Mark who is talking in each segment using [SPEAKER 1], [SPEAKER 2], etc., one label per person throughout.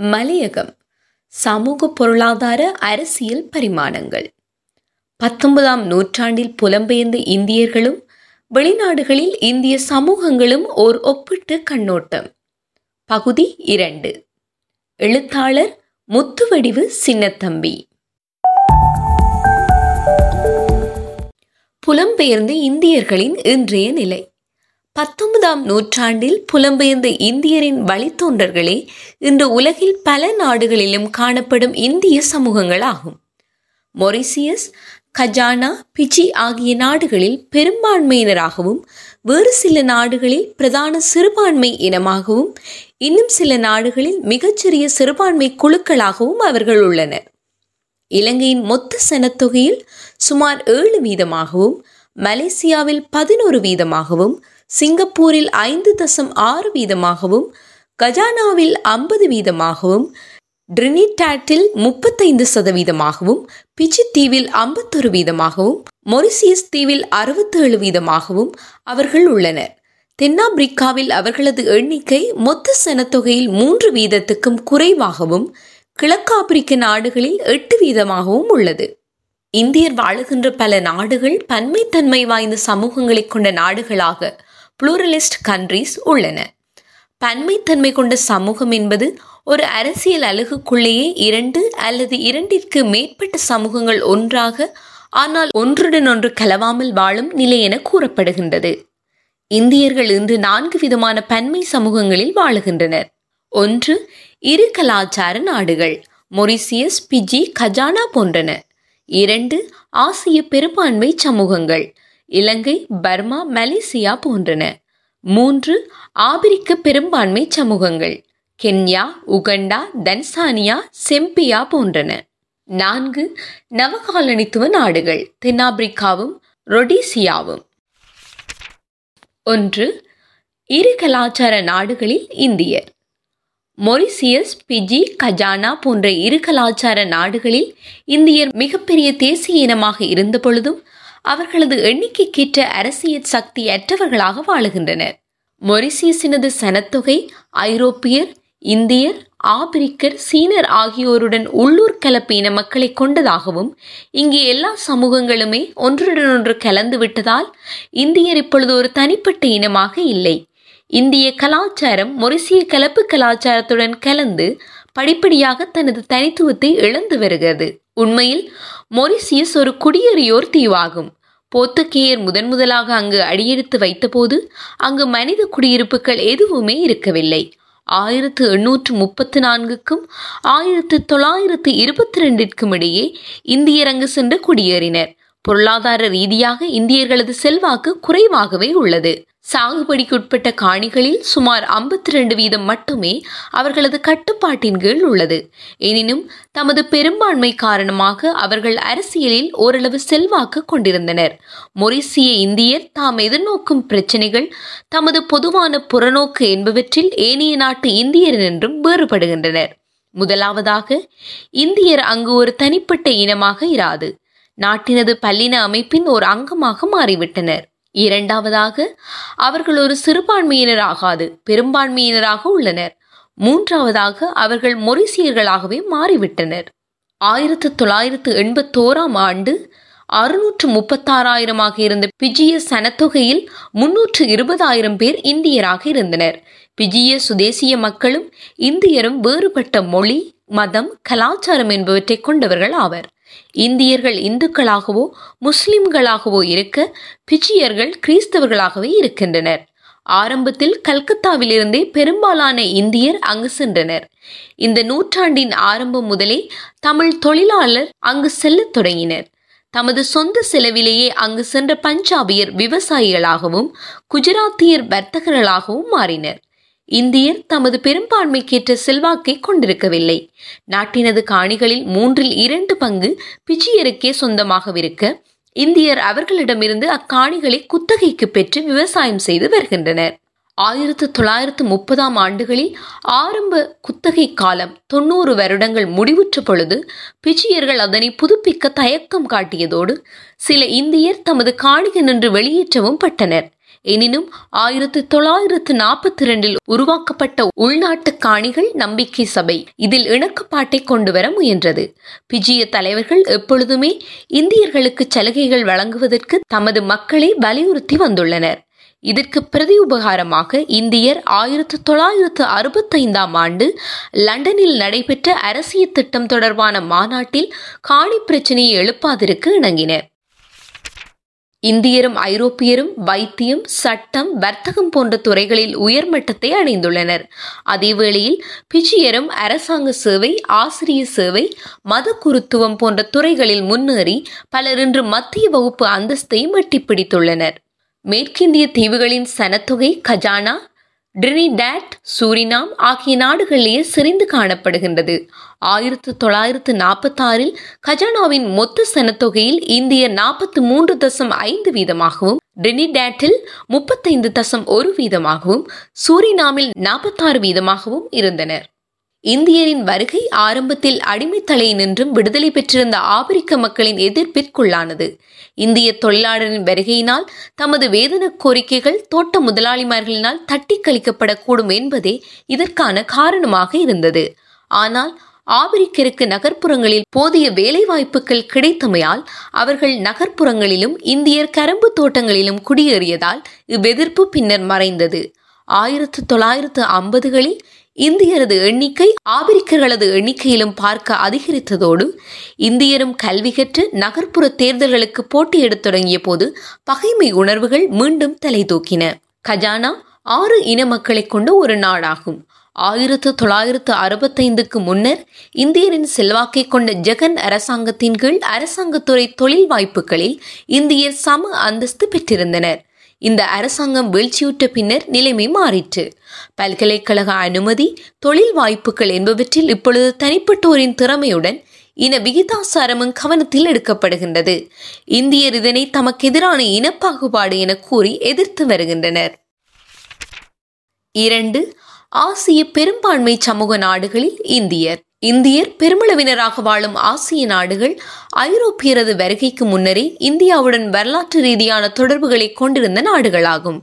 [SPEAKER 1] மலையகம் சமூக பொருளாதார அரசியல் பரிமாணங்கள். பத்தொன்பதாம் நூற்றாண்டில் புலம்பெயர்ந்த இந்தியர்களும் வெளிநாடுகளில் இந்திய சமூகங்களும் ஓர் ஒப்பிட்டு கண்ணோட்டம். பகுதி இரண்டு. எழுத்தாளர் முத்துவடிவு சின்னத்தம்பி. புலம்பெயர்ந்த இந்தியர்களின் இன்றைய நிலை. பத்தொன்பதாம் நூற்றாண்டில் புலம்பெயர்ந்த இந்தியரின் வழித்தோன்றர்களே இன்று உலகில் பல நாடுகளிலும் காணப்படும் இந்திய சமூகங்களாகும். மொரிசியஸ் கஜானா பிஜி ஆகிய நாடுகளில் பெரும்பான்மையினராகவும் வேறு சில நாடுகளில் பிரதான சிறுபான்மை இனமாகவும் இன்னும் சில நாடுகளில் மிகச்சிறிய சிறுபான்மை குழுக்களாகவும் அவர்கள் உள்ளனர் இலங்கையின் மொத்த சனத்தொகையில் சுமார் ஏழு வீதமாகவும் மலேசியாவில் பதினோரு வீதமாகவும் சிங்கப்பூரில் ஐந்து தசம் ஆறு வீதமாகவும் கஜானாவில் ஐம்பது வீதமாகவும் ட்ரினிடாட்டில் முப்பத்தைந்து சதவீதமாகவும் பிச்சி தீவில் ஐம்பத்தொரு வீதமாகவும் மொரிசியஸ் தீவில் அறுபத்தேழு வீதமாகவும் அவர்கள் உள்ளனர். தென்னாப்பிரிக்காவில் அவர்களது எண்ணிக்கை மொத்த சனத்தொகையில் மூன்று வீதத்துக்கும் குறைவாகவும் கிழக்காப்பிரிக்க நாடுகளில் எட்டு வீதமாகவும் உள்ளது. இந்தியர் வாழுகின்ற பல நாடுகள் பன்மைத்தன்மை வாய்ந்த சமூகங்களை கொண்ட நாடுகளாக புளூரலிஸ்ட் கண்ட்ரீஸ் உள்ளன. பன்மைத்தன்மை கொண்ட சமூகம் என்பது ஒரு அரசியல் அலகுக்குள்ளேயே இரண்டு அல்லது இரண்டிற்கு மேற்பட்ட சமூகங்கள் ஒன்றாக ஆனால் ஒன்றுடன் ஒன்று கலவாமல் வாழும் நிலை என கூறப்படுகின்றது. இந்தியர்கள் இன்று நான்கு விதமான பன்மை சமூகங்களில் வாழுகின்றனர். ஒன்று இரு கலாச்சார நாடுகள் மொரிசியஸ் பிஜி கஜானா போன்றன. இரண்டு ஆசிய பெரும்பான்மை சமூகங்கள் இலங்கை பர்மா மலேசியா போன்றன. மூன்று ஆபிரிக்க பெரும்பான்மை சமூகங்கள். கென்யா உகண்டா தன்சானியா செம்பியா போன்றன. நான்கு நவகாலனித்துவ நாடுகள் தென்னாப்பிரிக்காவும் ரொடீசியாவும். ஒன்று இரு கலாச்சார நாடுகளில் இந்தியர். மொரிசியஸ் பிஜி கஜானா போன்ற இரு கலாச்சார நாடுகளில் இந்தியர் மிகப்பெரிய தேசிய இனமாக இருந்த பொழுதும் அவர்களது எண்ணிக்கைக்கேற்ற அரசியல் சக்தி அற்றவர்களாக வாழுகின்றனர். மொரிசியஸினது சனத்தொகை ஐரோப்பியர் இந்தியர் ஆப்பிரிக்கர் சீனர் ஆகியோருடன் உள்ளூர் கலப்பு இன மக்களை கொண்டதாகவும் இங்கே எல்லா சமூகங்களுமே ஒன்றுடன் ஒன்று கலந்து விட்டதால் இந்தியர் இப்பொழுது ஒரு தனிப்பட்ட இனமாக இல்லை. இந்திய கலாச்சாரம் மொரிசிய கலப்பு கலாச்சாரத்துடன் கலந்து படிப்படியாக தனது தனித்துவத்தை இழந்து வருகிறது. உண்மையில் மொரிசியஸ் ஒரு குடியேறியோர் தீவாகும். போத்துக்கேயர் முதன் முதலாக அங்கு அடியெடுத்து வைத்தபோது அங்கு மனித குடியிருப்புகள் எதுவுமே இருக்கவில்லை. ஆயிரத்து எண்ணூற்று முப்பத்து நான்குக்கும் ஆயிரத்து தொள்ளாயிரத்து இருபத்தி ரெண்டிற்கும் இடையே இந்தியர் அங்கு சென்று குடியேறினர். பொருளாதார ரீதியாக இந்தியர்களது செல்வாக்கு குறைவாகவே உள்ளது. சாகுபடிக்குட்பட்ட காணிகளில் சுமார் ஐம்பத்தி ரெண்டு வீதம் மட்டுமே அவர்களது கட்டுப்பாட்டின் கீழ் உள்ளது. எனினும் தமது பெரும்பான்மை காரணமாக அவர்கள் அரசியலில் ஓரளவு செல்வாக்கு கொண்டிருந்தனர். மொரிசிய இந்தியர் தாம் எதிர்நோக்கும் பிரச்சினைகள் தமது பொதுவான புறநோக்கு என்பவற்றில் ஏனைய நாட்டு இந்தியர் என்றும் வேறுபடுகின்றனர். முதலாவதாக இந்தியர் அங்கு ஒரு தனிப்பட்ட இனமாக இராது. நாட்டினது பல்லின அமைப்பின் ஒரு அங்கமாக மாறிவிட்டனர். இரண்டாவதாக அவர்கள் ஒரு சிறுபான்மையினர் ஆகாது பெரும்பான்மையினராக உள்ளனர். மூன்றாவதாக அவர்கள் மொரிசியர்களாகவே மாறிவிட்டனர். ஆயிரத்து தொள்ளாயிரத்து எண்பத்தோராம் ஆண்டு அறுநூற்று முப்பத்தாறாயிரமாக இருந்த பிஜிய சனத்தொகையில் முன்னூற்று இருபதாயிரம் பேர் இந்தியராக இருந்தனர். பிஜிய சுதேசிய மக்களும் இந்தியரும் வேறுபட்ட மொழி மதம் கலாச்சாரம் என்பவற்றை கொண்டவர்கள் ஆவர். இந்தியர்கள் இந்துக்களாகவோ முஸ்லிம்களாகவோ இருக்க பிஜியர்கள் கிறிஸ்தவர்களாகவே இருக்கின்றனர். ஆரம்பத்தில் கல்கத்தாவிலிருந்தே பெரும்பாலான இந்தியர் அங்கு சென்றனர். இந்த நூற்றாண்டின் ஆரம்பம் முதலே தமிழ் தொழிலாளர் அங்கு செல்லத் தொடங்கினர். தமது சொந்த செலவிலேயே அங்கு சென்ற பஞ்சாபியர் விவசாயிகளாகவும் குஜராத்தியர் வர்த்தகர்களாகவும் மாறினர். இந்தியர் தமது பெரும்பான்மைக்கேற்ற செல்வாக்கை கொண்டிருக்கவில்லை. நாட்டினது காணிகளில் மூன்றில் இரண்டு பங்கு பிச்சியருக்கே சொந்தமாகவிருக்க இந்தியர் அவர்களிடமிருந்து அக்காணிகளை குத்தகைக்கு பெற்று விவசாயம் செய்து வருகின்றனர். ஆயிரத்து தொள்ளாயிரத்து முப்பதாம் ஆண்டுகளில் ஆரம்ப குத்தகை காலம் தொண்ணூறு வருடங்கள் முடிவுற்ற பொழுது பிச்சியர்கள் அதனை புதுப்பிக்க தயக்கம் காட்டியதோடு சில இந்தியர் தமது காணிகள் நின்று வெளியேற்றவும் பட்டனர். எனினும் ஆயிரத்தி தொள்ளாயிரத்து நாற்பத்தி இரண்டில் உருவாக்கப்பட்ட உள்நாட்டு காணிகள் நம்பிக்கை சபை இதில் இணக்கப்பாட்டை கொண்டு வர முயன்றது. பிஜிய தலைவர்கள் எப்பொழுதுமே இந்தியர்களுக்கு சலுகைகள் வழங்குவதற்கு தமது மக்களை வலியுறுத்தி வந்துள்ளனர். இதற்கு பிரதி உபகாரமாக இந்தியர் ஆயிரத்து தொள்ளாயிரத்து அறுபத்தைந்தாம் ஆண்டு லண்டனில் நடைபெற்ற அரசியல் திட்டம் தொடர்பான மாநாட்டில் காணி பிரச்சினையை எழுப்பாதிருக்க இணங்கினர். இந்தியரும் ஐரோப்பியரும் வைத்தியம் சட்டம் வர்த்தகம் போன்ற துறைகளில் உயர்மட்டத்தை அடைந்துள்ளனர் அதேவேளையில் பிஜியரும் அரசாங்க சேவை ஆசிரிய சேவை மத குருத்துவம் போன்ற துறைகளில் முன்னேறி பலர் இன்று மத்திய வகுப்பு அந்தஸ்தை மட்டிப்பிடித்துள்ளனர். மேற்கிந்திய தீவுகளின் சனத்தொகை கஜானா டிரினிடேட் சூரினாம் ஆகிய நாடுகளிலேயே செறிந்து காணப்படுகின்றது. ஆயிரத்து தொள்ளாயிரத்து நாற்பத்தாறில் கஜானாவின் மொத்த சனத்தொகையில் இந்திய நாற்பத்தி மூன்று தசம் ஐந்து வீதமாகவும் ட்ரினிடாட்டில் முப்பத்தைந்து தசம் ஒரு வீதமாகவும் சூரினாமில் நாற்பத்தாறு வீதமாகவும் இருந்தனர். இந்தியரின் வருகை ஆரம்பத்தில் அடிமைத்தலை நின்றும் விடுதலை பெற்றிருந்த ஆப்பிரிக்க மக்களின் எதிர்ப்பிற்குள்ளானது. இந்திய தொழிலாளரின் வருகையினால் தமது வேதன கோரிக்கைகள் தோட்ட முதலாளிமார்களினால் தட்டி கழிக்கப்படக்கூடும் என்பதே இதற்கான காரணமாக இருந்தது. ஆனால் ஆபிரிக்கருக்கு நகர்ப்புறங்களில் போதிய வேலைவாய்ப்புகள் கிடைத்தமையால் அவர்கள் நகர்ப்புறங்களிலும் இந்தியர் கரும்பு தோட்டங்களிலும் குடியேறியதால் இவ்வெதிர்ப்பு பின்னர் மறைந்தது. ஆயிரத்து தொள்ளாயிரத்து ஐம்பதுகளில் இந்தியரது எண்ணிக்கை ஆபிரிக்கர்களது எண்ணிக்கையிலும் பார்க்க அதிகரித்ததோடு இந்தியரும் கல்வி கற்று நகர்ப்புற தேர்தல்களுக்கு போட்டியிடத் தொடங்கிய போது பகைமை உணர்வுகள் மீண்டும் தலை தூக்கின கஜானா ஆறு இன மக்களை கொண்ட ஒரு நாடாகும். ஆயிரத்து தொள்ளாயிரத்து அறுபத்தைந்துக்கு முன்னர் இந்தியரின் செல்வாக்கை கொண்ட ஜெகன் அரசாங்கத்தின் கீழ் அரசாங்கத்துறை தொழில் வாய்ப்புகளில் இந்தியர் சம அந்தஸ்து பெற்றிருந்தனர். இந்த அரசாங்கம் வீழ்ச்சியுற்ற பின்னர் நிலைமை மாறிற்று. பல்கலைக்கழக அனுமதி தொழில் வாய்ப்புகள் என்பவற்றில் இப்பொழுது தனிப்பட்டோரின் திறமையுடன் இன விகிதாசாரமும் கவனத்தில் எடுக்கப்படுகின்றது. இந்தியர் இதனை தமக்கு எதிரான இனப்பாகுபாடு என கூறி எதிர்த்து வருகின்றனர். இரண்டு ஆசிய பெரும்பான்மை சமூக நாடுகளில் இந்தியர். இந்தியர் பெருமளவினராக வாழும் ஆசிய நாடுகள் ஐரோப்பியரது வருகைக்கு முன்னரே இந்தியாவுடன் வரலாற்று ரீதியான தொடர்புகளை கொண்டிருந்த நாடுகளாகும்.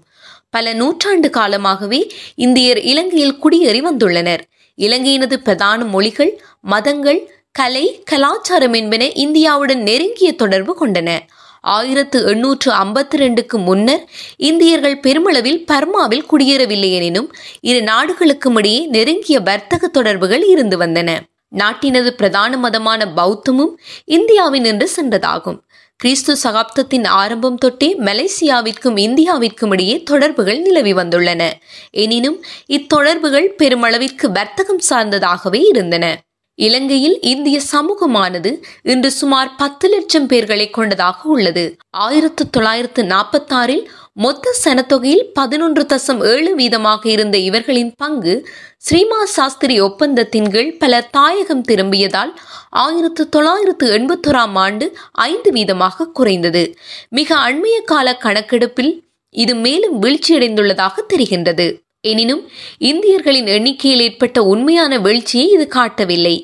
[SPEAKER 1] பல நூற்றாண்டு காலமாகவே இந்தியர் இலங்கையில் குடியேறி வந்துள்ளனர். இலங்கையினது பிரதான மொழிகள் மதங்கள் கலை கலாச்சாரம் என்பன இந்தியாவுடன் நெருங்கிய தொடர்பு கொண்டன. ஆயிரத்து எண்ணூற்று ஐம்பத்தி ரெண்டுக்கு முன்னர் இந்தியர்கள் பெருமளவில் பர்மாவில் குடியேறவில்லை எனினும் இரு நாடுகளுக்கும் இடையே நெருங்கிய வர்த்தக தொடர்புகள் இருந்து வந்தன. நாட்டினது பிரதான மதமான பௌத்தமும் இந்தியாவின் என்று சென்றதாகும். கிறிஸ்து சகாப்தத்தின் ஆரம்பம் தொட்டே மலேசியாவிற்கும் இந்தியாவிற்கும் இடையே தொடர்புகள் நிலவி வந்துள்ளன. எனினும் இத்தொடர்புகள் பெருமளவிற்கு வர்த்தகம் சார்ந்ததாகவே இருந்தன. இலங்கையில் இந்திய சமூகமானது இன்று சுமார் பத்து லட்சம் பேர்களை கொண்டதாக உள்ளது. ஆயிரத்து தொள்ளாயிரத்து நாற்பத்தாறில் மொத்த சனத்தொகையில் பதினொன்று தசம் ஏழு வீதமாக இருந்த இவர்களின் பங்கு ஸ்ரீமா சாஸ்திரி ஒப்பந்தத்தின் கீழ் பலர் தாயகம் திரும்பியதால் ஆயிரத்து தொள்ளாயிரத்து எண்பத்தோராம் ஆண்டு ஐந்து வீதமாக குறைந்தது. மிக அண்மைய கால கணக்கெடுப்பில் இது மேலும் வீழ்ச்சியடைந்துள்ளதாக தெரிகின்றது. எனினும் இந்தியர்களின் எண்ணிக்கையில் ஏற்பட்ட உண்மையான வீழ்ச்சியை இது காட்டவில்லை.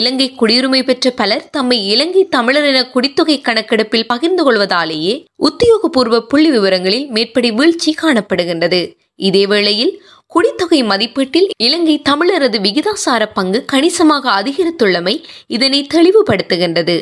[SPEAKER 1] இலங்கை குடியுரிமை பெற்ற பலர் தம்மை இலங்கை தமிழர் என குடித்தொகை கணக்கெடுப்பில் பகிர்ந்து கொள்வதாலேயே உத்தியோகபூர்வ புள்ளி விவரங்களில் மேற்படி வீழ்ச்சி காணப்படுகின்றது. இதேவேளையில் குடித்தொகை மதிப்பீட்டில் இலங்கை தமிழரது விகிதாசார பங்கு கணிசமாக அதிகரித்துள்ளமை இதனை தெளிவுபடுத்துகின்றது.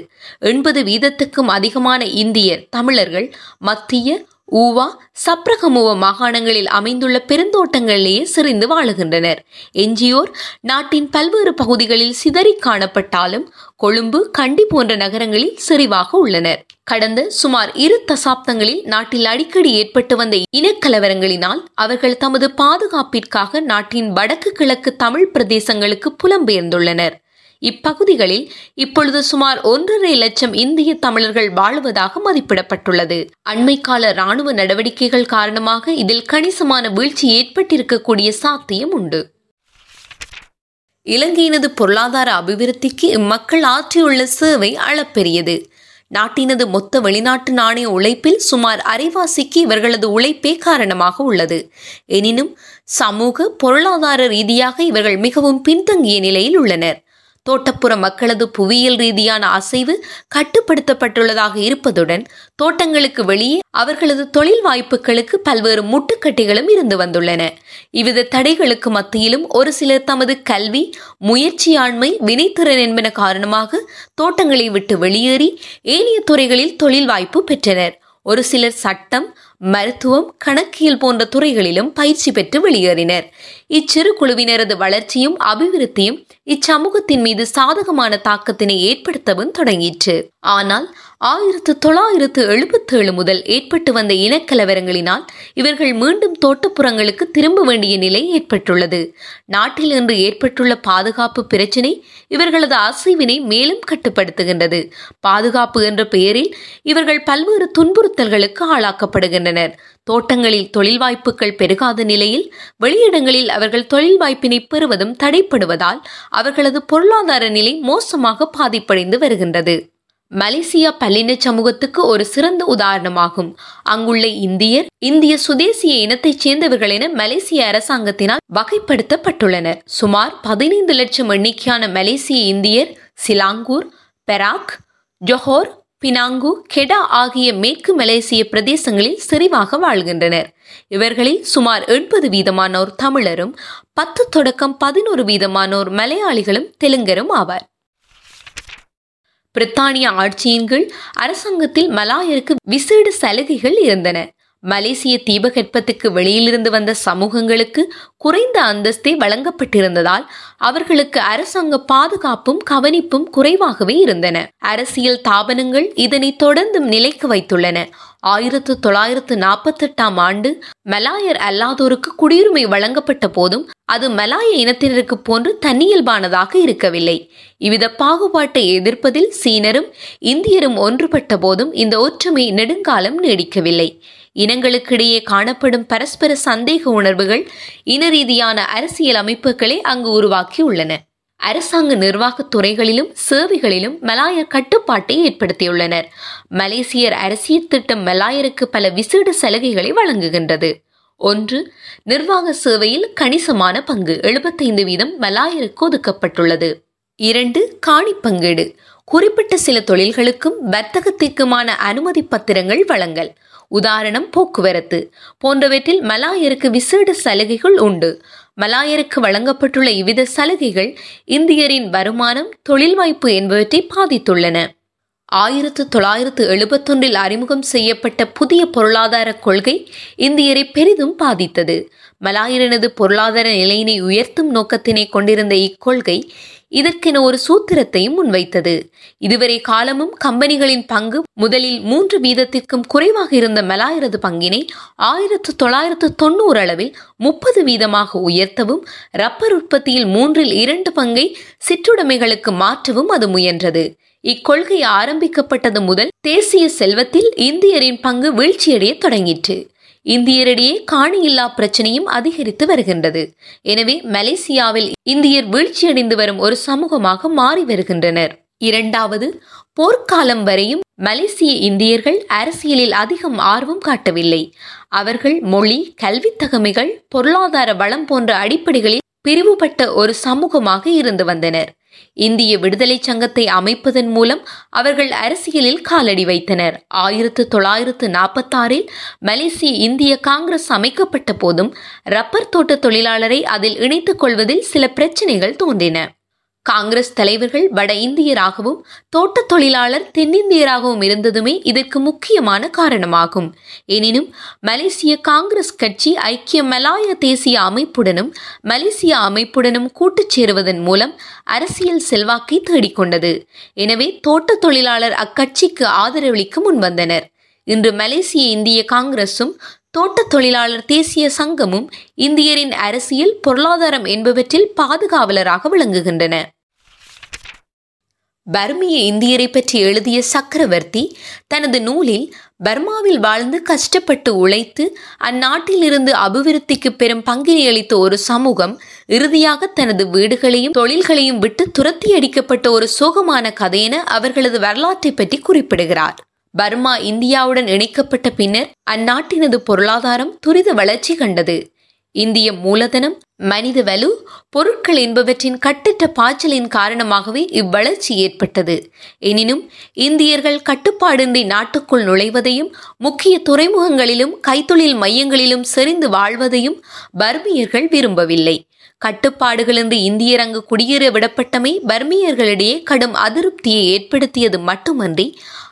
[SPEAKER 1] எண்பது வீதத்துக்கும் அதிகமான இந்தியர் தமிழர்கள் மத்திய ஊவா சப்ரகமுவ மாகாணங்களில் அமைந்துள்ள பெருந்தோட்டங்களிலேயே சிரிந்து வாழுகின்றனர். எஞ்சியோர் நாட்டின் பல்வேறு பகுதிகளில் சிதறி காணப்பட்டாலும் கொழும்பு கண்டி போன்ற நகரங்களில் செறிவாக உள்ளனர். கடந்த சுமார் இரு தசாப்தங்களில் நாட்டில் அடிக்கடி ஏற்பட்டு வந்த இனக்கலவரங்களினால் அவர்கள் தமது பாதுகாப்பிற்காக நாட்டின் வடக்கு கிழக்கு தமிழ் பிரதேசங்களுக்கு புலம்பெயர்ந்துள்ளனர். இப்பகுதிகளில் இப்பொழுது சுமார் ஒன்றரை லட்சம் இந்திய தமிழர்கள் வாழுவதாக மதிப்பிடப்பட்டுள்ளது. அண்மைக்கால ராணுவ நடவடிக்கைகள் காரணமாக இதில் கணிசமான வீழ்ச்சி ஏற்பட்டிருக்கக்கூடிய சாத்தியம் உண்டு. இலங்கையினது பொருளாதார அபிவிருத்திக்கு இம்மக்கள் ஆற்றியுள்ள சேவை அளப்பெரியது. நாட்டினது மொத்த வெளிநாட்டு நாணய உழைப்பில் சுமார் அரைவாசிக்கு இவர்களது உழைப்பே காரணமாக உள்ளது. எனினும் சமூக பொருளாதார ரீதியாக இவர்கள் மிகவும் பின்தங்கிய நிலையில் உள்ளனர். தோட்டப்புற மக்களது புவியியல் ரீதியான அசைவு கட்டுப்படுத்தப்பட்டுள்ளதாக இருப்பதுடன் தோட்டங்களுக்கு வெளியே அவர்களது தொழில் வாய்ப்புகளுக்கு பல்வேறு முட்டுக்கட்டிகளும் இருந்து வந்துள்ளன. இவ்வித தடைகளுக்கு மத்தியிலும் ஒரு சிலர் தமது கல்வி முயற்சியாண்மை வினைத்திறன் என்பன காரணமாக தோட்டங்களை விட்டு வெளியேறி ஏனைய துறைகளில் தொழில் வாய்ப்பு பெற்றனர். ஒரு சிலர் சட்டம் மருத்துவம் கணக்கியல் போன்ற துறைகளிலும் பயிற்சி பெற்று வெளியேறினர். இச்சிறு குழுவினரது வளர்ச்சியும் அபிவிருத்தியும் இச்சமூகத்தின் மீது சாதகமான தாக்கத்தினை ஏற்படுத்தவும் தொடங்கிற்று. ஆனால் ஆயிரத்து தொள்ளாயிரத்து எழுபத்தேழு முதல் ஏற்பட்டு வந்த இனக்கலவரங்களினால் இவர்கள் மீண்டும் தோட்டப்புறங்களுக்கு திரும்ப வேண்டிய நிலை ஏற்பட்டுள்ளது. நாட்டில் இன்று ஏற்பட்டுள்ள பாதுகாப்பு பிரச்சினை இவர்களது அசைவினை மேலும் கட்டுப்படுத்துகின்றது. பாதுகாப்பு என்ற பெயரில் இவர்கள் பல்வேறு துன்புறுத்தல்களுக்கு ஆளாக்கப்படுகின்றனர். தோட்டங்களில் தொழில் வாய்ப்புகள் பெருகாத நிலையில் வெளியிடங்களில் அவர்கள் தொழில் வாய்ப்பினை பெறுவதும் தடைப்படுவதால் அவர்களது பொருளாதார நிலை மோசமாக பாதிப்படைந்து வருகின்றது. மலேசியா பல்லின சமூகத்துக்கு ஒரு சிறந்த உதாரணமாகும். அங்குள்ள இந்தியர் இந்திய சுதேசிய இனத்தைச் சேர்ந்தவர்கள் என மலேசிய அரசாங்கத்தினால் வகைப்படுத்தப்பட்டுள்ளனர். சுமார் பதினைந்து லட்சம் எண்ணிக்கையான மலேசிய இந்தியர் சிலாங்கூர் பெராக் ஜொஹோர் பினாங்கு கெடா ஆகிய மேற்கு மலேசிய பிரதேசங்களில் செறிவாக வாழ்கின்றனர். இவர்களில் சுமார் எண்பது வீதமானோர் தமிழரும் பத்து தொடக்கம் பதினோரு வீதமானோர் மலையாளிகளும் தெலுங்கரும் ஆவார். பிரித்தானிய ஆட்சியின் கீழ் அரசாங்கத்தில் மலாயருக்கு விசேட சலுகைகள் இருந்தன. மலேசிய தீபகற்பத்துக்கு வெளியிலிருந்து வந்த சமூகங்களுக்கு குறைந்த அந்தஸ்தே வழங்கப்பட்டிருந்ததால் அவர்களுக்கு அரசாங்க பாதுகாப்பும் கவனிப்பும் குறைவாகவே இருந்தன. அரசியல் தாபனங்கள் இதனை தொடர்ந்தும் நிலைக்கு வைத்துள்ளன. ஆயிரத்து தொள்ளாயிரத்து நாற்பத்தெட்டாம் ஆண்டு மலாயர் அல்லாதோருக்கு குடியுரிமை வழங்கப்பட்ட போதும் அது மலாய இனத்தினருக்கு போன்று தன்னியல்பானதாக இருக்கவில்லை. இவ்வித பாகுபாட்டை எதிர்ப்பதில் சீனரும் இந்தியரும் ஒன்றுபட்ட போதும் இந்த ஒற்றுமை நெடுங்காலம் நீடிக்கவில்லை. இனங்களுக்கிடையே காணப்படும் பரஸ்பர சந்தேக உணர்வுகள் இன ரீதியான அரசியல் அமைப்புகளை அங்கு உருவாக்கியுள்ளன. அரசாங்க நிர்வாகத் துறைகளிலும் சேவைகளிலும் மலாயர் கட்டுப்பாட்டை ஏற்படுத்தியுள்ளனர். மலேசியர் அரசியல் திட்டம் மலாயருக்கு பல விசேட சலுகைகளை வழங்குகின்றது. ஒன்று நிர்வாக சேவையில் கணிசமான பங்கு எழுபத்தைந்து வீதம் மலாயருக்கு ஒதுக்கப்பட்டுள்ளது. இரண்டு காணி பங்கீடு குறிப்பிட்ட சில தொழில்களுக்கும் வர்த்தகத்திற்குமான அனுமதி பத்திரங்கள் வழங்கல். உதாரணம் போக்குவரத்து. போன்றவற்றில் மலாயருக்கு விசேட சலுகைகள் உண்டு. மலாயருக்கு வழங்கப்பட்டுள்ள இவ்வித சலுகைகள் இந்தியரின் வருமானம் தொழில் வாய்ப்பு என்பவற்றை பாதித்துள்ளன. ஆயிரத்து தொள்ளாயிரத்து எழுபத்தொன்றில் அறிமுகம் செய்யப்பட்ட புதிய பொருளாதார கொள்கை இந்தியரை பெரிதும் பாதித்தது. மலாயரனது பொருளாதார நிலையினை உயர்த்தும் நோக்கத்தினை கொண்டிருந்த இக்கொள்கை இதற்கென ஒரு சூத்திரத்தையும் முன்வைத்தது. இதுவரை காலமும் கம்பெனிகளின் பங்கு முதலில் மூன்று வீதத்திற்கும் குறைவாக இருந்த மலாயரது பங்கினை ஆயிரத்து தொள்ளாயிரத்து தொண்ணூறு அளவில் முப்பது வீதமாக உயர்த்தவும் ரப்பர் உற்பத்தியில் மூன்றில் இரண்டு பங்கை சிற்றுடைமைகளுக்கு மாற்றவும் அது முயன்றது. இக்கொள்கை ஆரம்பிக்கப்பட்டது முதல் தேசிய செல்வத்தில் இந்தியரின் பங்கு வீழ்ச்சியடைய தொடங்கிற்று. இந்தியரிடையே காணியில்லா பிரச்சனையும் அதிகரித்து வருகின்றது. எனவே மலேசியாவில் இந்தியர் வீழ்ச்சியடைந்து வரும் ஒரு சமூகமாக மாறி வருகின்றனர். இரண்டாவது போர்க்காலம் வரையும் மலேசிய இந்தியர்கள் அரசியலில் அதிகம் ஆர்வம் காட்டவில்லை. அவர்கள் மொழி கல்வித்தகமைகள் பொருளாதார வளம் போன்ற அடிப்படைகளில் பிரிவுபட்ட ஒரு சமூகமாக இருந்து வந்தனர். இந்திய விடுதலை சங்கத்தை அமைப்பதன் மூலம் அவர்கள் அரசியலில் காலடி வைத்தனர். ஆயிரத்து தொள்ளாயிரத்து நாற்பத்தாறில் மலேசிய இந்திய காங்கிரஸ் அமைக்கப்பட்ட போதும் ரப்பர் தோட்ட தொழிலாளரை அதில் இணைத்துக் கொள்வதில் சில பிரச்சனைகள் தோன்றின. காங்கிரஸ் தலைவர்கள் வட இந்தியராகவும் தோட்ட தொழிலாளர் தென்னிந்தியராகவும் இருந்ததுமே இதற்கு முக்கியமான காரணமாகும். எனினும் மலேசிய காங்கிரஸ் கட்சி ஐக்கிய மலாய தேசிய அமைப்புடனும் மலேசிய அமைப்புடனும் கூட்டுச் சேருவதன் மூலம் அரசியல் செல்வாக்கை தேடிக்கொண்டது. எனவே தோட்ட தொழிலாளர் அக்கட்சிக்கு ஆதரவளிக்க முன்வந்தனர். இன்று மலேசிய இந்திய காங்கிரசும் தோட்ட தொழிலாளர் தேசிய சங்கமும் இந்தியரின் அரசியல் பொருளாதாரம் என்பவற்றில் பாதுகாவலராக விளங்குகின்றன. பர்மிய இந்தியரை பற்றி எழுதிய சக்கரவர்த்தி தனது நூலில் பர்மாவில் வாழ்ந்து கஷ்டப்பட்டு உழைத்து அந்நாட்டிலிருந்து அபிவிருத்திக்கு பெரும் பங்கினை அளித்த ஒரு சமூகம் இறுதியாக தனது வீடுகளையும் தொழில்களையும் விட்டு துரத்தி அடிக்கப்பட்ட ஒரு சோகமான கதையென அவர்களது வரலாற்றை பற்றி குறிப்பிடுகிறார். பர்மா இந்தியாவுடன் இணைக்கப்பட்ட பின்னர் அந்நாட்டினது பொருளாதாரம் துரித வளர்ச்சி கண்டது. இந்திய மூலதனம் மனித வலு பொருட்கள் என்பவற்றின் கட்டிட்ட பாய்ச்சலின் காரணமாகவே இவ்வளர்ச்சி ஏற்பட்டது. எனினும் இந்தியர்கள் கட்டுப்பாடின்றி நாட்டுக்குள் நுழைவதையும் முக்கிய துறைமுகங்களிலும் கைத்தொழில் மையங்களிலும் செறிந்து வாழ்வதையும் பர்மியர்கள் விரும்பவில்லை. கட்டுப்பாடுகளின்றி இந்தியர் அங்கு குடியேற விடப்பட்டமை பர்மியர்களிடையே கடும் அதிருப்தியை ஏற்படுத்தியது மட்டுமன்றி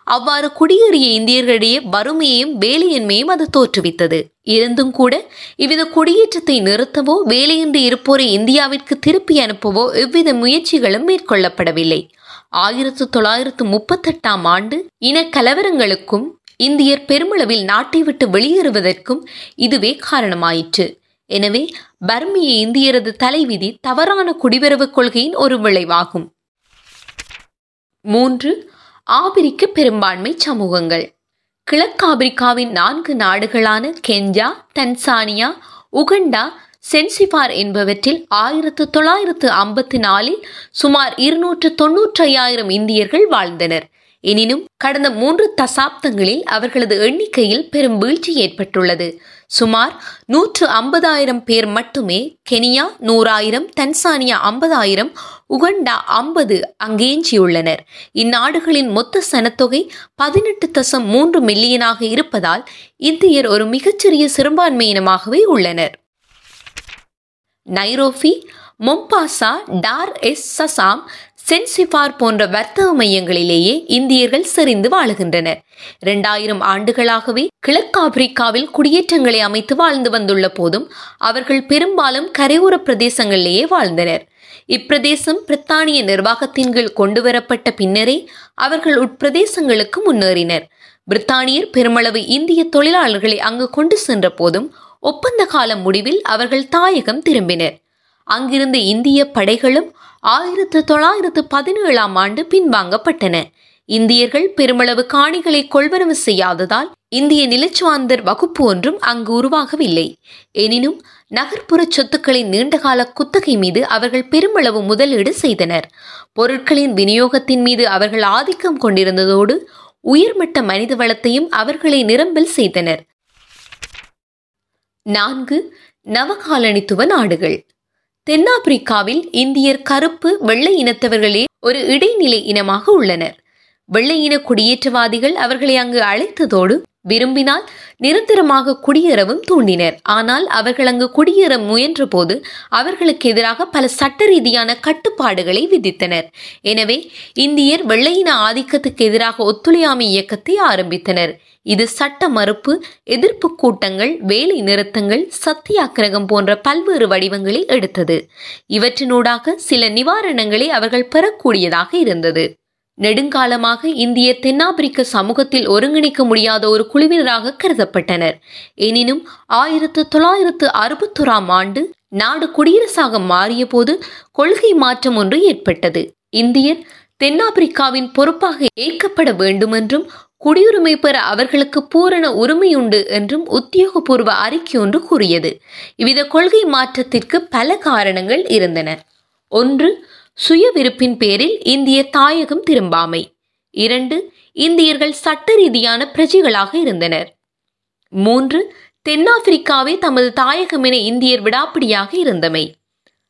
[SPEAKER 1] அவ்வாறு குடியேறிய இந்தியர்களிடையே வறுமையையும் வேலையின்மையும் அது தோற்றுவித்தது. இருந்தும் கூட இவ்வித குடியேற்றத்தை நிறுத்தவோ வேலையின்றி இருப்போரை இந்தியாவிற்கு திருப்பி அனுப்பவோ எவ்வித முயற்சிகளும் மேற்கொள்ளப்படவில்லை. ஆயிரத்து தொள்ளாயிரத்து முப்பத்தெட்டாம் ஆண்டு இன கலவரங்களுக்கும் இந்தியர் பெருமளவில் நாட்டை விட்டு வெளியேறுவதற்கும் இதுவே காரணமாயிற்று. எனவே பர்மிய இந்தியரது தலைவிதி தவறான குடிவரவு கொள்கையின் ஒரு விளைவாகும். மூன்று ஆபிரிக்க பெரும்பான்மை சமூகங்கள். கிழக்காபிரிக்காவின் நான்கு நாடுகளான கென்யா தன்சானியா உகண்டா சென்சிபார் என்பவற்றில் ஆயிரத்து தொள்ளாயிரத்து ஐம்பத்தி நாலில் சுமார் இருநூற்று தொன்னூற்றையாயிரம் இந்தியர்கள் வாழ்ந்தனர். எனினும் கடந்த மூன்று தசாப்தங்களில் அவர்களது எண்ணிக்கையில் பெரும் வீழ்ச்சி ஏற்பட்டுள்ளது. சுமார் நூற்று ஐம்பதாயிரம் பேர் மட்டுமே கெனியா நூறாயிரம் தன்சானியா ஐம்பதாயிரம் உகண்டா ஐம்பது அங்கேஞ்சியுள்ளனர் இந்நாடுகளின் மொத்த சனத்தொகை பதினெட்டு தசம் மூன்று மில்லியனாக இருப்பதால் இந்தியர் ஒரு மிகச்சிறிய சிறுபான்மையினமாகவே உள்ளனர். Nairobi Mombasa Dar es Salaam Zanzibar போன்ற வர்த்தக மையங்களிலேயே இந்தியர்கள் செறிந்து வாழுகின்றனர். இரண்டாயிரம் ஆண்டுகளாகவே கிழக்கு ஆப்பிரிக்காவில் குடியேற்றங்களை அமைத்து வாழ்ந்து வந்துள்ள போதும் அவர்கள் பெரும்பாலும் கரையோர பிரதேசங்களிலேயே வாழ்ந்தனர். இப்பிரதேசம் பிரித்தானிய நிர்வாகத்தின் கீழ் கொண்டுவரப்பட்ட பின்னரே அவர்கள் உட்பிரதேசங்களுக்கு முன்னேறினர். பிரித்தானியர் பெருமளவு இந்திய தொழிலாளர்களை அங்கு கொண்டு சென்ற போதும் ஒப்பந்த கால முடிவில் அவர்கள் தாயகம் திரும்பினர். அங்கிருந்த இந்திய படைகளும் ஆயிரத்து தொள்ளாயிரத்து பதினேழாம் ஆண்டு பின்வாங்கப்பட்டன. இந்தியர்கள் பெருமளவு காணிகளை கொள்வனவு செய்யாததால் இந்திய நிலச்சுவாந்தர் வகுப்பு ஒன்றும் அங்கு உருவாகவில்லை. எனினும் நகர்ப்புற சொத்துக்களின் நீண்டகால குத்தகை மீது அவர்கள் பெருமளவு முதலீடு செய்தனர். பொருட்களின் விநியோகத்தின் மீது அவர்கள் ஆதிக்கம் கொண்டிருந்ததோடு உயர்மட்ட மனித வளத்தையும் அவர்களை நிரம்பல் செய்தனர். நான்கு நவகாலனித்துவ நாடுகள். தென்னாப்பிரிக்காவில் இந்தியர் கருப்பு வெள்ளை இனத்தவர்களே ஒரு இடைநிலை இனமாக உள்ளனர். வெள்ளை இன குடியேற்றவாதிகள் அவர்களை அங்கு அழைத்ததோடு விரும்பினால் நிரந்தரமாக குடியேறவும் தூண்டினர். ஆனால் அவர்கள் அங்கு குடியேற முயன்றபோது அவர்களுக்கு எதிராக பல சட்ட ரீதியான கட்டுப்பாடுகளை விதித்தனர். எனவே இந்தியர் வெள்ளையின ஆதிக்கத்துக்கு எதிராக ஒத்துழையாமை இயக்கத்தை ஆரம்பித்தனர். இது சட்ட மறுப்பு எதிர்ப்பு கூட்டங்கள் வேலை நிறுத்தங்கள் சத்தியாக்கிரகம் போன்ற பல்வேறு வடிவங்களை எடுத்தது. இவற்றினூடாக சில நிவாரணங்களை அவர்கள் பெறக்கூடியதாக இருந்தது. நெடுங்காலமாக இந்திய தென்னாப்பிரிக்க சமூகத்தில் ஒருங்கிணைக்க முடியாத ஒரு குழுவினராக கருதப்பட்டனர். எனினும் ஆயிரத்து தொள்ளாயிரத்து அறுபத்தொராம் ஆண்டு நாடு குடியரசாக மாறிய போது கொள்கை மாற்றம் ஒன்று ஏற்பட்டது. இந்தியர் தென்னாப்பிரிக்காவின் பொறுப்பாக ஏற்கப்பட வேண்டுமென்றும் குடியுரிமை பெற அவர்களுக்கு பூரண உரிமையுண்டு என்றும் உத்தியோகபூர்வ அறிக்கை ஒன்று கூறியது. இவ்வித கொள்கை மாற்றத்திற்கு பல காரணங்கள் இருந்தன. ஒன்று சுய விருப்பின் பேரில் இந்திய தாயகம் திரும்பாமை. இரண்டு இந்தியர்கள் சட்ட ரீதியான பிரஜைகளாக இருந்தனர். மூன்று தென்னாப்பிரிக்காவே தமது தாயகம் என இந்தியர் விடாப்பிடியாக இருந்தமை.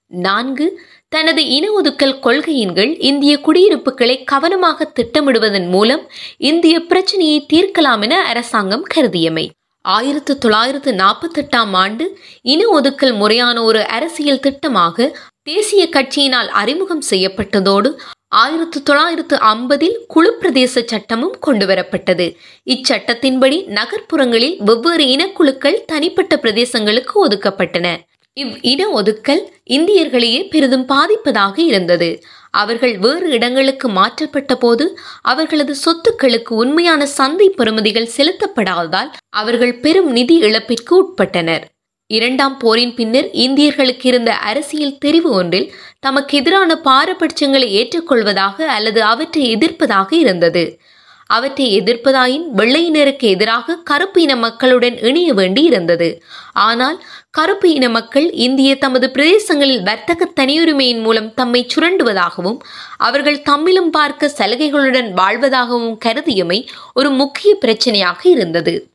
[SPEAKER 1] நான்கு தனது இன ஒதுக்கல் கொள்கையின் கீழ் இந்திய குடியிருப்புகளை கவனமாக திட்டமிடுவதன் மூலம் இந்திய பிரச்சனையை தீர்க்கலாம் என அரசாங்கம் கருதியமை. ஆயிரத்து தொள்ளாயிரத்து நாற்பத்தெட்டாம் ஆண்டு இன ஒதுக்கல் முறையான ஒரு அரசியல் திட்டமாக தேசிய கட்சியினால் அறிமுகம் செய்யப்பட்டதோடு ஆயிரத்து தொள்ளாயிரத்து ஐம்பதில் குழு பிரதேச சட்டமும் கொண்டுவரப்பட்டது. இச்சட்டத்தின்படி நகர்ப்புறங்களில் வெவ்வேறு இனக்குழுக்கள் தனிப்பட்ட பிரதேசங்களுக்கு ஒதுக்கப்பட்டன. இவ் இன ஒதுக்கல் இந்தியர்களையே பெரிதும் பாதிப்பதாக இருந்தது. அவர்கள் வேறு இடங்களுக்கு மாற்றப்பட்ட போது அவர்களது சொத்துக்களுக்கு உண்மையான சந்தை பெறுமதிகள் செலுத்தப்படாததால் அவர்கள் பெரும் நிதி இழப்பிற்கு உட்பட்டனர். இரண்டாம் போரின் பின்னர் இந்தியர்களுக்கு இருந்த அரசியல் தெரிவு ஒன்றில் தமக்கு எதிரான பாரபட்சங்களை ஏற்றுக்கொள்வதாக அல்லது அவற்றை எதிர்ப்பதாக இருந்தது. அவற்றை எதிர்ப்பதாயின் வெள்ளையினருக்கு எதிராக கருப்பு இன மக்களுடன் இணைய வேண்டி இருந்தது. ஆனால் கருப்பு இன மக்கள் இந்திய தமது பிரதேசங்களில் வர்த்தக தனியுரிமையின் மூலம் தம்மை சுரண்டுவதாகவும் அவர்கள் தம்மிலும் பார்க்க சலுகைகளுடன் வாழ்வதாகவும் கருதியமை ஒரு முக்கிய பிரச்சனையாக இருந்தது.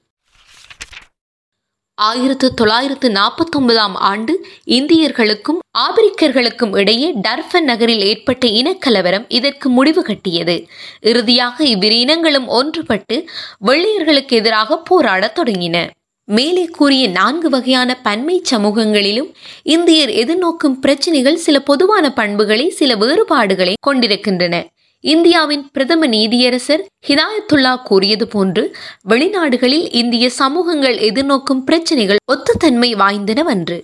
[SPEAKER 1] ஆயிரத்து தொள்ளாயிரத்து நாற்பத்தொன்பதாம் ஆண்டு இந்தியர்களுக்கும் ஆபிரிக்கர்களுக்கும் இடையே டர்ஃபன் நகரில் ஏற்பட்ட இனக்கலவரம் இதற்கு முடிவு கட்டியது. இறுதியாக இவ்விரு இனங்களும் ஒன்றுபட்டு வெள்ளையர்களுக்கு எதிராக போராடத் தொடங்கின. மேலே கூறிய நான்கு வகையான பன்மை சமூகங்களிலும் இந்தியர் எதிர்நோக்கும் பிரச்சினைகள் சில பொதுவான பண்புகளை சில வேறுபாடுகளை கொண்டிருக்கின்றன. இந்தியாவின் பிரதம நீதியரசர் ஹிதாயத்துல்லா கூறியது போன்று வெளிநாடுகளில் இந்திய சமூகங்கள் எதிர்நோக்கும் பிரச்சினைகள் ஒத்துத்தன்மை வாய்ந்தனவன்று.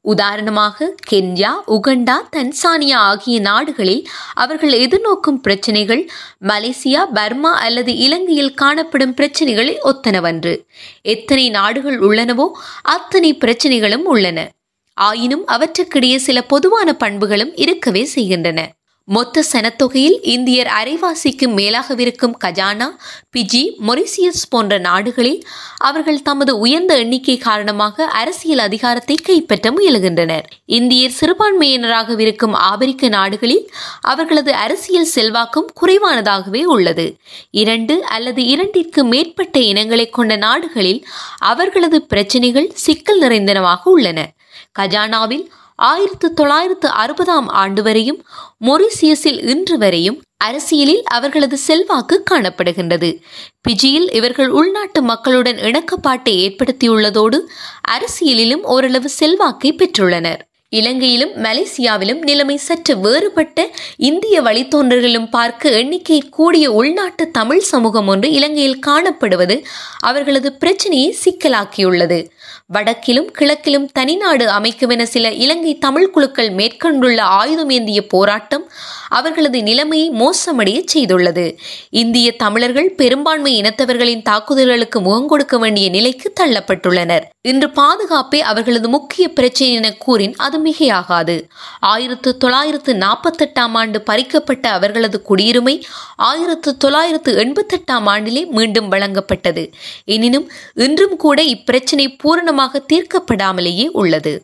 [SPEAKER 1] உதாரணமாக கென்யா உகண்டா தன்சானியா ஆகிய நாடுகளில் அவர்கள் எதிர்நோக்கும் பிரச்சினைகள் மலேசியா பர்மா அல்லது இலங்கையில் காணப்படும் பிரச்சினைகளை ஒத்தனவன்று. எத்தனை நாடுகள் உள்ளனவோ அத்தனை பிரச்சினைகளும் உள்ளன. ஆயினும் அவற்றுக்கிடையே சில பொதுவான பண்புகளும் இருக்கவே செய்கின்றன. மொத்த சனத்தொகையில் இந்தியர் அரைவாசிக்கும் மேலாகவிருக்கும் கஜானா பிஜி மொரிசியஸ் போன்ற நாடுகளில் அவர்கள் தமது உயர்ந்த எண்ணிக்கை காரணமாக அரசியல் அதிகாரத்தை கைப்பற்ற முயலுகின்றனர். இந்தியர் சிறுபான்மையினராகவிருக்கும் ஆப்பிரிக்க நாடுகளில் அவர்களது அரசியல் செல்வாக்கும் குறைவானதாகவே உள்ளது. இரண்டு அல்லது இரண்டிற்கு மேற்பட்ட இனங்களை கொண்ட நாடுகளில் அவர்களது பிரச்சினைகள் சிக்கல் நிறைந்தனவாக உள்ளன. கஜானாவில் ஆயிரத்து தொள்ளாயிரத்து அறுபதாம் ஆண்டு வரையும் மொரிசியஸில் இன்று வரையும் அரசியலில் அவர்களது செல்வாக்கு காணப்படுகின்றது. பிஜியில் இவர்கள் உள்நாட்டு மக்களுடன் இணக்கப்பாட்டை ஏற்படுத்தியுள்ளதோடு அரசியலிலும் ஓரளவு செல்வாக்கை பெற்றுள்ளனர். இலங்கையிலும் மலேசியாவிலும் நிலைமை சற்று வேறுபட்ட இந்திய வழித்தோன்றர்களும் பார்க்க எண்ணிக்கை கூடிய உள்நாட்டு தமிழ் சமூகம் ஒன்று இலங்கையில் காணப்படுவது அவர்களது பிரச்சனையை சிக்கலாக்கியுள்ளது. வடக்கிலும் கிழக்கிலும் தனிநாடு அமைக்குமென சில இலங்கை தமிழ் குழுக்கள் மேற்கொண்டுள்ள ஆயுதமேந்திய போராட்டம் அவர்களது நிலைமையை மோசமடைய செய்துள்ளது. இந்திய தமிழர்கள் பெரும்பான்மை இனத்தவர்களின் தாக்குதல்களுக்கு முகம் கொடுக்க வேண்டிய நிலைக்கு தள்ளப்பட்டுள்ளனர். இன்று பாதுகாப்பே அவர்களது முக்கிய பிரச்சனை என கூறின் அது மிகையாகாது. ஆயிரத்து தொள்ளாயிரத்து நாற்பத்தெட்டாம் ஆண்டு பறிக்கப்பட்ட அவர்களது குடியுரிமை ஆயிரத்து தொள்ளாயிரத்து எண்பத்தெட்டாம் ஆண்டிலே மீண்டும் வழங்கப்பட்டது. எனினும் இன்றும் கூட இப்பிரச்சினை முழுவதுமாக தீர்க்கப்படாமலேயே உள்ளது.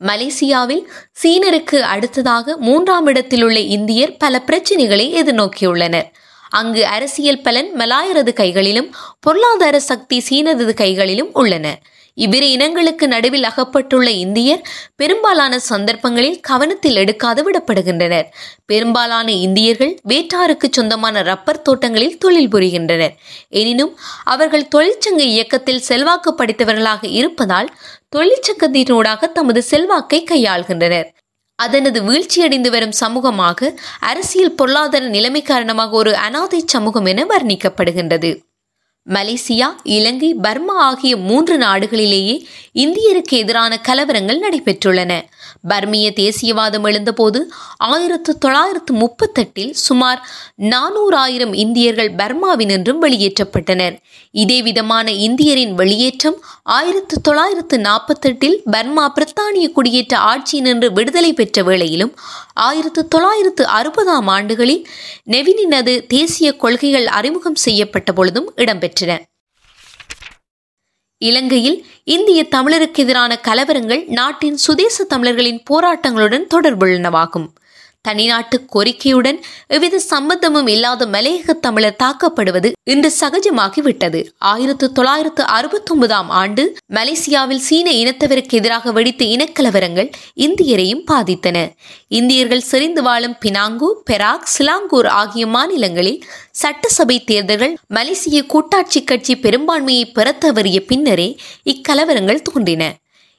[SPEAKER 1] மலேசியாவில் சீனருக்கு அடுத்ததாக மூன்றாம் இடத்தில் உள்ள இந்தியர் பல பிரச்சினைகளை எதிர்நோக்கியுள்ளனர். அங்கு அரசியல் பலன் மலாயரது கைகளிலும் பொருளாதார சக்தி சீனரது கைகளிலும் உள்ளன. இவ்விரு இனங்களுக்கு நடுவில் அகப்பட்டுள்ள இந்தியர் பெரும்பாலான சந்தர்ப்பங்களில் கவனத்தில் எடுக்காது விடப்படுகின்றனர். பெரும்பாலான இந்தியர்கள் வேட்டாருக்கு சொந்தமான ரப்பர் தோட்டங்களில் தொழில் புரிகின்றனர். எனினும் அவர்கள் தொழிற்சங்க இயக்கத்தில் செல்வாக்கு படைத்தவர்களாக இருப்பதால் தொழிற்சங்கத்தினூடாக தமது செல்வாக்கை கையாள்கின்றனர். அதனது வீழ்ச்சியடைந்து வரும் சமூகமாக அரசியல் பொருளாதார நிலைமை காரணமாக ஒரு அனாதை சமூகம் என வர்ணிக்கப்படுகின்றது. மலேசியா இலங்கை பர்மா ஆகிய மூன்று நாடுகளிலேயே இந்தியருக்கு எதிரான கலவரங்கள் நடைபெற்றுள்ளன. பர்மிய தேசியவாதம் எழுந்தபோது ஆயிரத்து தொள்ளாயிரத்து முப்பத்தெட்டில் சுமார் நானூறாயிரம் இந்தியர்கள் பர்மாவினின்றும் வெளியேற்றப்பட்டனர். இதே விதமான இந்தியரின் வெளியேற்றம் ஆயிரத்து தொள்ளாயிரத்து நாற்பத்தெட்டில் பர்மா பிரித்தானிய குடியேற்ற ஆட்சியினின்று விடுதலை பெற்ற வேளையிலும் ஆயிரத்து தொள்ளாயிரத்து அறுபதாம் ஆண்டுகளில் நெவினினது தேசிய கொள்கைகள் அறிமுகம் செய்யப்பட்ட பொழுதும் இடம்பெற்றன. இலங்கையில் இந்திய தமிழருக்கு எதிரான கலவரங்கள் நாட்டின் சுதேச தமிழர்களின் போராட்டங்களுடன் தொடர்புள்ளனவாகும். தனிநாட்டு கோரிக்கையுடன் எவ்வித சம்பந்தமும் இல்லாத மலையக தமிழர் தாக்கப்படுவது இன்று சகஜமாகிவிட்டது. ஆயிரத்து தொள்ளாயிரத்து அறுபத்தி ஒன்பதாம் ஆண்டு மலேசியாவில் சீன இனத்தவருக்கு எதிராக வெடித்த இனக்கலவரங்கள் இந்தியரையும் பாதித்தன. இந்தியர்கள் செறிந்து வாழும் பினாங்கு பெராக் சிலாங்கூர் ஆகிய மாநிலங்களில் சட்டசபை தேர்தல்கள் மலேசிய கூட்டாட்சி கட்சி பெரும்பான்மையை பெற தவறிய பின்னரே இக்கலவரங்கள் தோன்றின.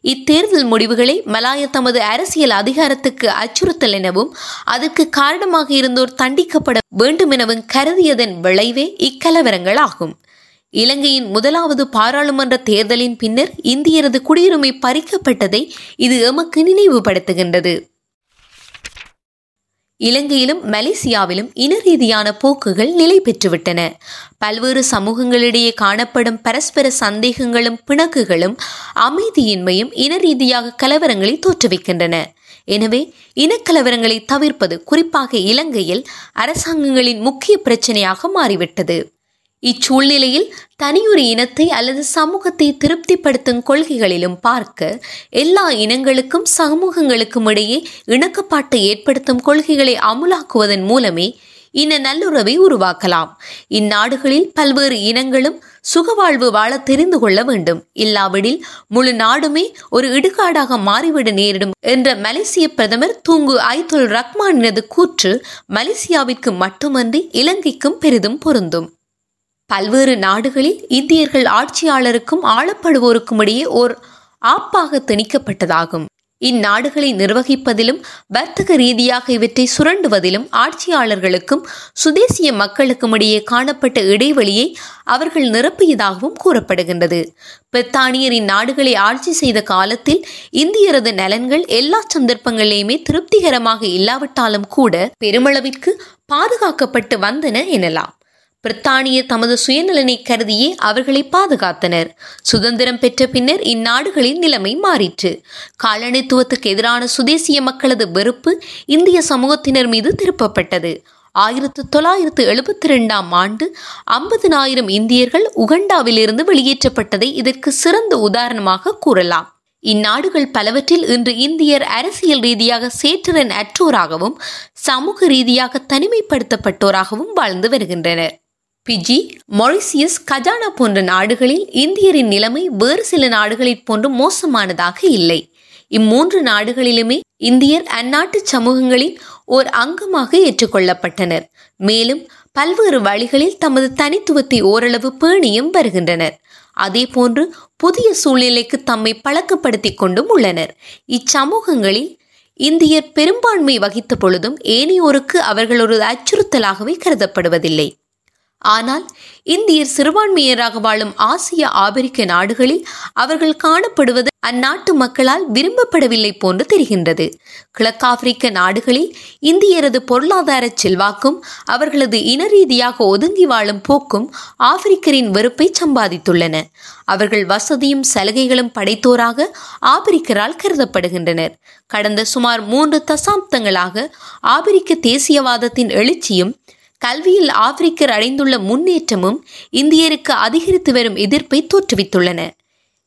[SPEAKER 1] இத்தேர்தல் முடிவுகளை மலாய தமது அரசியல் அதிகாரத்துக்கு அச்சுறுத்தல் எனவும் அதற்கு காரணமாக இருந்தோர் தண்டிக்கப்பட வேண்டுமெனவும் கருதியதன் விளைவே இக்கலவரங்கள் ஆகும் இலங்கையின் முதலாவது பாராளுமன்ற தேர்தலின் பின்னர் இந்தியரது குடியுரிமை பறிக்கப்பட்டதை இது எமக்கு நினைவுபடுத்துகின்றது. இலங்கையிலும் மலேசியாவிலும் இன ரீதியான போக்குகள் நிலை பெற்றுவிட்டன. பல்வேறு சமூகங்களிடையே காணப்படும் பரஸ்பர சந்தேகங்களும் பிணக்குகளும் அமைதியின்மையும் இன ரீதியாக கலவரங்களை தோற்றுவிக்கின்றன. எனவே இனக்கலவரங்களை தவிர்ப்பது குறிப்பாக இலங்கையில் அரசாங்கங்களின் முக்கிய பிரச்சனையாக மாறிவிட்டது. இச்சூழ்நிலையில் தனியொரு இனத்தை அல்லது சமூகத்தை திருப்திப்படுத்தும் கொள்கைகளிலும் பார்க்க எல்லா இனங்களுக்கும் சமூகங்களுக்கும் இடையே இணக்கப்பாட்டை ஏற்படுத்தும் கொள்கைகளை அமுலாக்குவதன் மூலமே இன நல்லுறவை உருவாக்கலாம். இந்நாடுகளில் பல்வேறு இனங்களும் சுகவாழ்வு வாழ தெரிந்து கொள்ள வேண்டும். இல்லாவிடில் முழு நாடுமே ஒரு இடுகாடாக மாறிவிட நேரிடும் என்ற மலேசிய பிரதமர் தூங்கு ஐதுல் ரஹ்மானினது கூற்று மலேசியாவிற்கு மட்டுமன்றி இலங்கைக்கும் பெரிதும் பொருந்தும். பல்வேறு நாடுகளில் இந்தியர்கள் ஆட்சியாளருக்கும் ஆளப்படுவோருக்கும் இடையே ஓர் ஆப்பாக திணிக்கப்பட்டதாகும். இந்நாடுகளை நிர்வகிப்பதிலும் வர்த்தக ரீதியாக இவற்றை சுரண்டுவதிலும் ஆட்சியாளர்களுக்கும் சுதேசிய மக்களுக்கும் இடையே காணப்பட்ட இடைவெளியை அவர்கள் நிரப்பியதாகவும் கூறப்படுகின்றது. பிரித்தானியர் இந்நாடுகளை ஆட்சி செய்த காலத்தில் இந்தியரது நலன்கள் எல்லா சந்தர்ப்பங்களிலுமே திருப்திகரமாக இல்லாவிட்டாலும் கூட பெருமளவிற்கு பாதுகாக்கப்பட்டு வந்தன எனலாம். பிரித்தானிய தமது சுயநலனை கருதியே அவர்களை பாதுகாத்தனர். சுதந்திரம் பெற்ற பின்னர் இந்நாடுகளின் நிலைமை மாறிற்று. காலனித்துவத்துக்கு எதிரான சுதேசிய மக்களது வெறுப்பு இந்திய சமூகத்தினர் மீது திருப்பப்பட்டது. ஆயிரத்து தொள்ளாயிரத்து எழுபத்தி ரெண்டாம் ஆண்டு ஐம்பதினாயிரம் இந்தியர்கள் உகண்டாவிலிருந்து வெளியேற்றப்பட்டதை இதற்கு சிறந்த உதாரணமாக கூறலாம். இந்நாடுகள் பலவற்றில் இன்று இந்தியர் அரசியல் ரீதியாக சேற்றரன் அற்றோராகவும் சமூக ரீதியாக தனிமைப்படுத்தப்பட்டோராகவும் வாழ்ந்து வருகின்றனர். பிஜி மொரிசியஸ் கஜானா போன்ற நாடுகளில் இந்தியரின் நிலைமை வேறு சில நாடுகளில் போன்று மோசமானதாக இல்லை. இம்மூன்று நாடுகளிலுமே இந்தியர் அந்நாட்டு சமூகங்களின் ஓர் அங்கமாக ஏற்றுக்கொள்ளப்பட்டனர். மேலும் பல்வேறு வழிகளில் தமது தனித்துவத்தை ஓரளவு பேணியும் வருகின்றனர். அதேபோன்று புதிய சூழ்நிலைக்கு தம்மை பழக்கப்படுத்திக் கொண்டும் உள்ளனர். இச்சமூகங்களில் இந்தியர் பெரும்பான்மை வகித்த பொழுதும் ஏனையோருக்கு அவர்கள் ஒரு அச்சுறுத்தலாகவே கருதப்படுவதில்லை. ஆனால் இந்தியர் சிறுபான்மையராக வாழும் ஆசிய ஆபிரிக்க நாடுகளில் அவர்கள் காணப்படுவது அந்நாட்டு மக்களால் விரும்பப்படவில்லை போன்று தெரிகின்றது. கிழக்காப்பிரிக்க நாடுகளில் இந்தியரது பொருளாதார செல்வாக்கும் அவர்களது இன ரீதியாக ஒதுங்கி வாழும் போக்கும் ஆப்பிரிக்கரின் வெறுப்பை சம்பாதித்துள்ளன. அவர்கள் வசதியும் சலுகைகளும் படைத்தோராக ஆபிரிக்கரால் கருதப்படுகின்றனர். கடந்த சுமார் மூன்று தசாப்தங்களாக ஆபிரிக்க தேசியவாதத்தின் எழுச்சியும் கல்வியில் ஆப்பிரிக்கர் அடைந்துள்ள முன்னேற்றமும் இந்தியருக்கு அதிகரித்து வரும் எதிர்ப்பை தோற்றுவித்துள்ளன.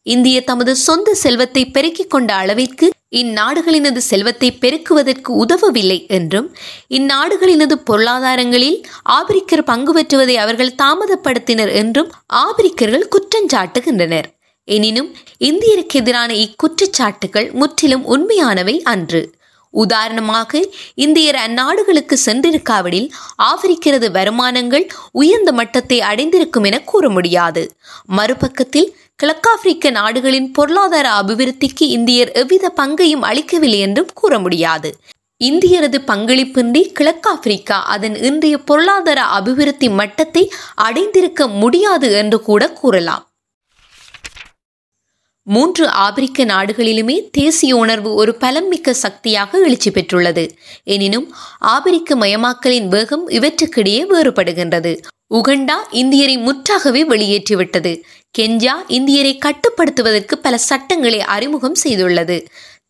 [SPEAKER 1] இந்திய தமது சொந்த செல்வத்தை பெருக்கிக் கொண்ட அளவிற்கு இந்நாடுகளினது செல்வத்தை பெருக்குவதற்கு உதவவில்லை என்றும் இந்நாடுகளினது பொருளாதாரங்களில் ஆபிரிக்கர் பங்கு பெற்றுவதை அவர்கள் தாமதப்படுத்தினர் என்றும் ஆபிரிக்கர்கள் குற்றஞ்சாட்டுகின்றனர். எனினும் இந்தியருக்கு எதிரான இக்குற்றச்சாட்டுகள் முற்றிலும் உண்மையானவை அன்று. உதாரணமாக இந்தியர் அந்நாடுகளுக்கு சென்றிருக்காவிடில் ஆப்பிரிக்கிறது வருமானங்கள் உயர்ந்த மட்டத்தை அடைந்திருக்கும் என கூற முடியாது. மறுபக்கத்தில் கிழக்காப்பிரிக்க நாடுகளின் பொருளாதார அபிவிருத்திக்கு இந்தியர் எவ்வித பங்கையும் அளிக்கவில்லை என்றும் கூற முடியாது. இந்தியரது பங்களிப்பின்றி கிழக்காப்பிரிக்கா அதன் இன்றைய பொருளாதார அபிவிருத்தி மட்டத்தை அடைந்திருக்க முடியாது என்று கூட கூறலாம். மூன்று ஆப்பிரிக்க நாடுகளிலுமே தேசிய உணர்வு ஒரு பலம்மிக்க சக்தியாக எழுச்சி பெற்றுள்ளது. எனினும் ஆப்பிரிக்க மயமாக்கலின் வேகம் இவற்றுக்கிடையே வேறுபடுகின்றது. உகண்டா இந்தியரை முற்றாகவே வெளியேற்றிவிட்டது. கெஞ்சா இந்தியரை கட்டுப்படுத்துவதற்கு பல சட்டங்களை அறிமுகம் செய்துள்ளது.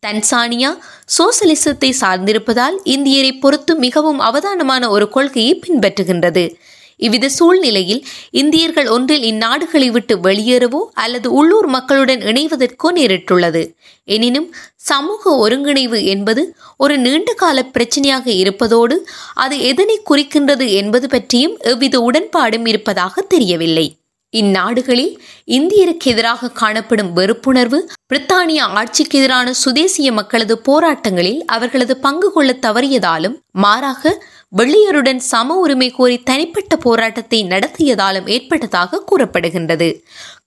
[SPEAKER 1] தன்சானியா சோசலிசத்தை சார்ந்திருப்பதால் இந்தியரை பொறுத்து மிகவும் அவதானமான ஒரு கொள்கையை பின்பற்றுகின்றது. இவ்வித சூழ்நிலையில் இந்தியர்கள் ஒன்றில் இந்நாடுகளை விட்டு வெளியேறவோ அல்லது உள்ளூர் மக்களுடன் இணைவதற்கோ நேரிட்டுள்ளது. எனினும் சமூக ஒருங்கிணைவு என்பது ஒரு நீண்டகால பிரச்சனையாக இருப்பதோடு அது எதனை குறிக்கின்றது என்பது பற்றியும் எவ்வித உடன்பாடும் இருப்பதாக தெரியவில்லை. இந்நாடுகளில் இந்தியருக்கு எதிராக காணப்படும் வெறுப்புணர்வு பிரித்தானிய ஆட்சிக்கு எதிரான சுதேசிய மக்களது போராட்டங்களில் அவர்களது பங்கு கொள்ள தவறியதாலும் மாறாக வெள்ளையருடன் சம உரிமை கோரி தனிப்பட்ட போராட்டத்தை நடத்தியதாலும் ஏற்பட்டதாக கூறப்படுகின்றது.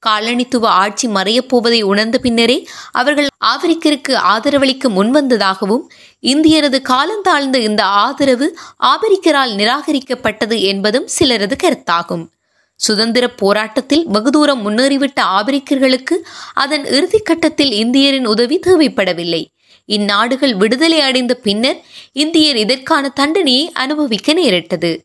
[SPEAKER 1] காலனித்துவ ஆட்சி மறையப் போவதை உணர்ந்த பின்னரே அவர்கள் ஆப்பிரிக்கருக்கு ஆதரவளிக்க முன்வந்ததாகவும் இந்தியரது காலந்தாழ்ந்த இந்த ஆதரவு ஆப்பிரிக்கரால் நிராகரிக்கப்பட்டது என்பதும் சிலரது கருத்தாகும். சுதந்திர போராட்டத்தில் வெகு தூரம் முன்னேறிவிட்ட ஆபிரிக்கர்களுக்கு அதன் இறுதிக்கட்டத்தில் இந்தியரின் உதவி தேவைப்படவில்லை. இந்நாடுகள் விடுதலை அடைந்த பின்னர் இந்தியர் இதற்கான தண்டனையை அனுபவிக்க நேரிட்டது.